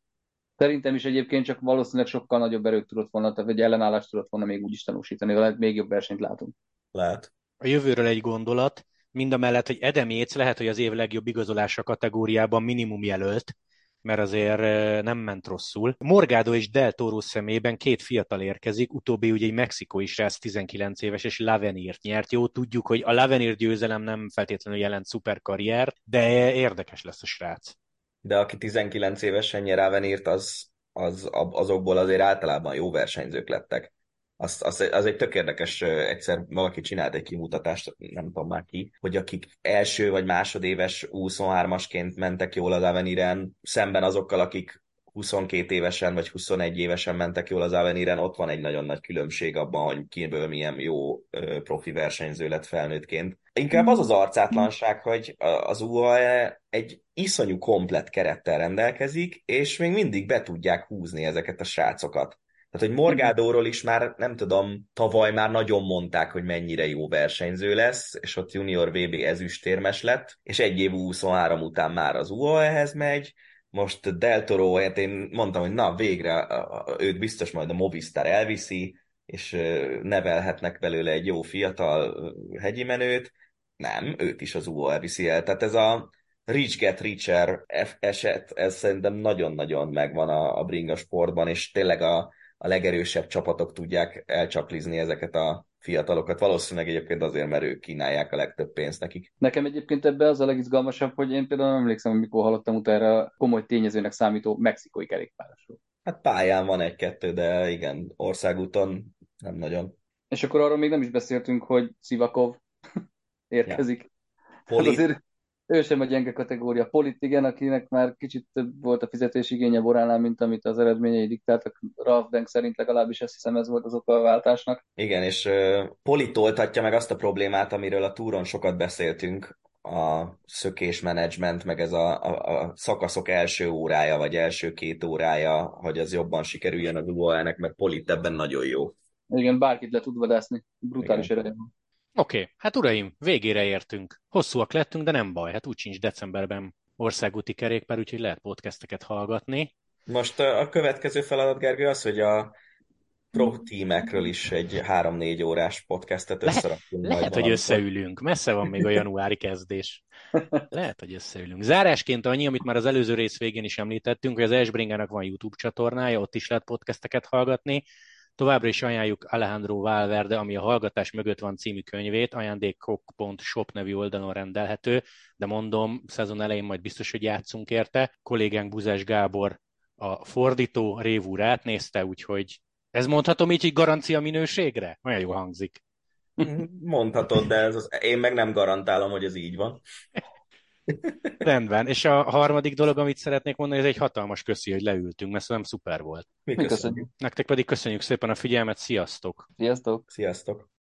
Szerintem is egyébként csak valószínűleg sokkal nagyobb erőt tudott volna, tehát egy ellenállást tudott volna még úgy is tanúsítani, lehet még jobb versenyt látunk. Lehet. A jövőről egy gondolat mind a mellett, hogy Edem Yates lehet, hogy az év legjobb igazolása kategóriában minimum jelölt, mert azért nem ment rosszul. Morgado és Del Toro szemében két fiatal érkezik, utóbbi ugye egy mexikói srác 19 éves, és Lavenirt nyert. Jó, tudjuk, hogy a Lavenir győzelem nem feltétlenül jelent szuper karrier, de érdekes lesz a srác. De aki 19 évesen nyer Lavenirt, az, az azokból azért általában jó versenyzők lettek az, az, az egy tök érdekes, egyszer valaki csinált egy kimutatást, nem tudom már ki, hogy akik első vagy másodéves 23-asként mentek jól az Aveniren, szemben azokkal, akik 22 évesen vagy 21 évesen mentek jól az Aveniren, ott van egy nagyon nagy különbség abban, hogy kiből milyen jó profi versenyző lett felnőttként. Inkább az az arcátlanság, hogy az UAE egy iszonyú komplet kerettel rendelkezik, és még mindig be tudják húzni ezeket a srácokat. Tehát, hogy Morgádóról is már, nem tudom, tavaly már nagyon mondták, hogy mennyire jó versenyző lesz, és ott junior VB ezüstérmes lett, és egy év 23 után már az UAE-hez megy, most Del Toro, hát én mondtam, hogy na, végre őt biztos majd a Movistar elviszi, és nevelhetnek belőle egy jó fiatal hegyi menőt. Nem, őt is az UAE viszi el. Tehát ez a Rich Get Richer eset, ez szerintem nagyon-nagyon megvan a, a bringa sportban, és tényleg a, a legerősebb csapatok tudják elcsaklizni ezeket a fiatalokat. Valószínűleg egyébként azért, mert ők kínálják a legtöbb pénzt nekik. Nekem egyébként ebbe az a legizgalmasabb, hogy én például emlékszem, amikor hallottam utána komoly tényezőnek számító mexikói kerékpárosról. Hát pályán van egy-kettő, de igen, országúton nem nagyon. És akkor arról még nem is beszéltünk, hogy Szivakov érkezik. Ja. Poli... Hát azért ő sem a gyenge kategória. Polit, igen, akinek már kicsit több volt a fizetésigénye Boránál, mint amit az eredményei diktáltak. Ralf Denk szerint legalábbis azt hiszem ez volt az oka a váltásnak. Igen, és uh, Polit oltatja meg azt a problémát, amiről a túron sokat beszéltünk, a szökésmenedzsment, meg ez a, a, a szakaszok első órája, vagy első két órája, hogy az jobban sikerüljön az UAE-nek, mert Polit ebben nagyon jó. Igen, bárkit le tud vadászni. Brutális ereje van. Oké, okay. hát uraim, végére értünk. Hosszúak lettünk, de nem baj, hát úgy sincs decemberben országúti kerékpár, úgyhogy lehet podcasteket hallgatni. Most a következő feladat, Gergő, az, hogy a pro tímekről is egy három-négy órás podcastet Le- összerakunk. Lehet, hogy összeülünk. Messze van még a januári kezdés. Lehet, hogy összeülünk. Zárásként annyi, amit már az előző rész végén is említettünk, hogy az Esbringának van YouTube csatornája, ott is lehet podcasteket hallgatni. Továbbra is ajánljuk Alejandro Valverde, ami a Hallgatás mögött van című könyvét, ajándékok.shop nevű oldalon rendelhető, de mondom, szezon elején majd biztos, hogy játszunk érte. Kollégánk Buzás Gábor a fordító révúr átnézte, úgyhogy ez mondhatom így, hogy garancia minőségre? Olyan jó hangzik. Mondhatod, de ez az, én meg nem garantálom, hogy ez így van. Rendben. És a harmadik dolog, amit szeretnék mondani, ez egy hatalmas köszi, hogy leültünk, mert nem szuper volt. Mi köszönjük. Nektek pedig köszönjük szépen a figyelmet, sziasztok! Sziasztok! Sziasztok!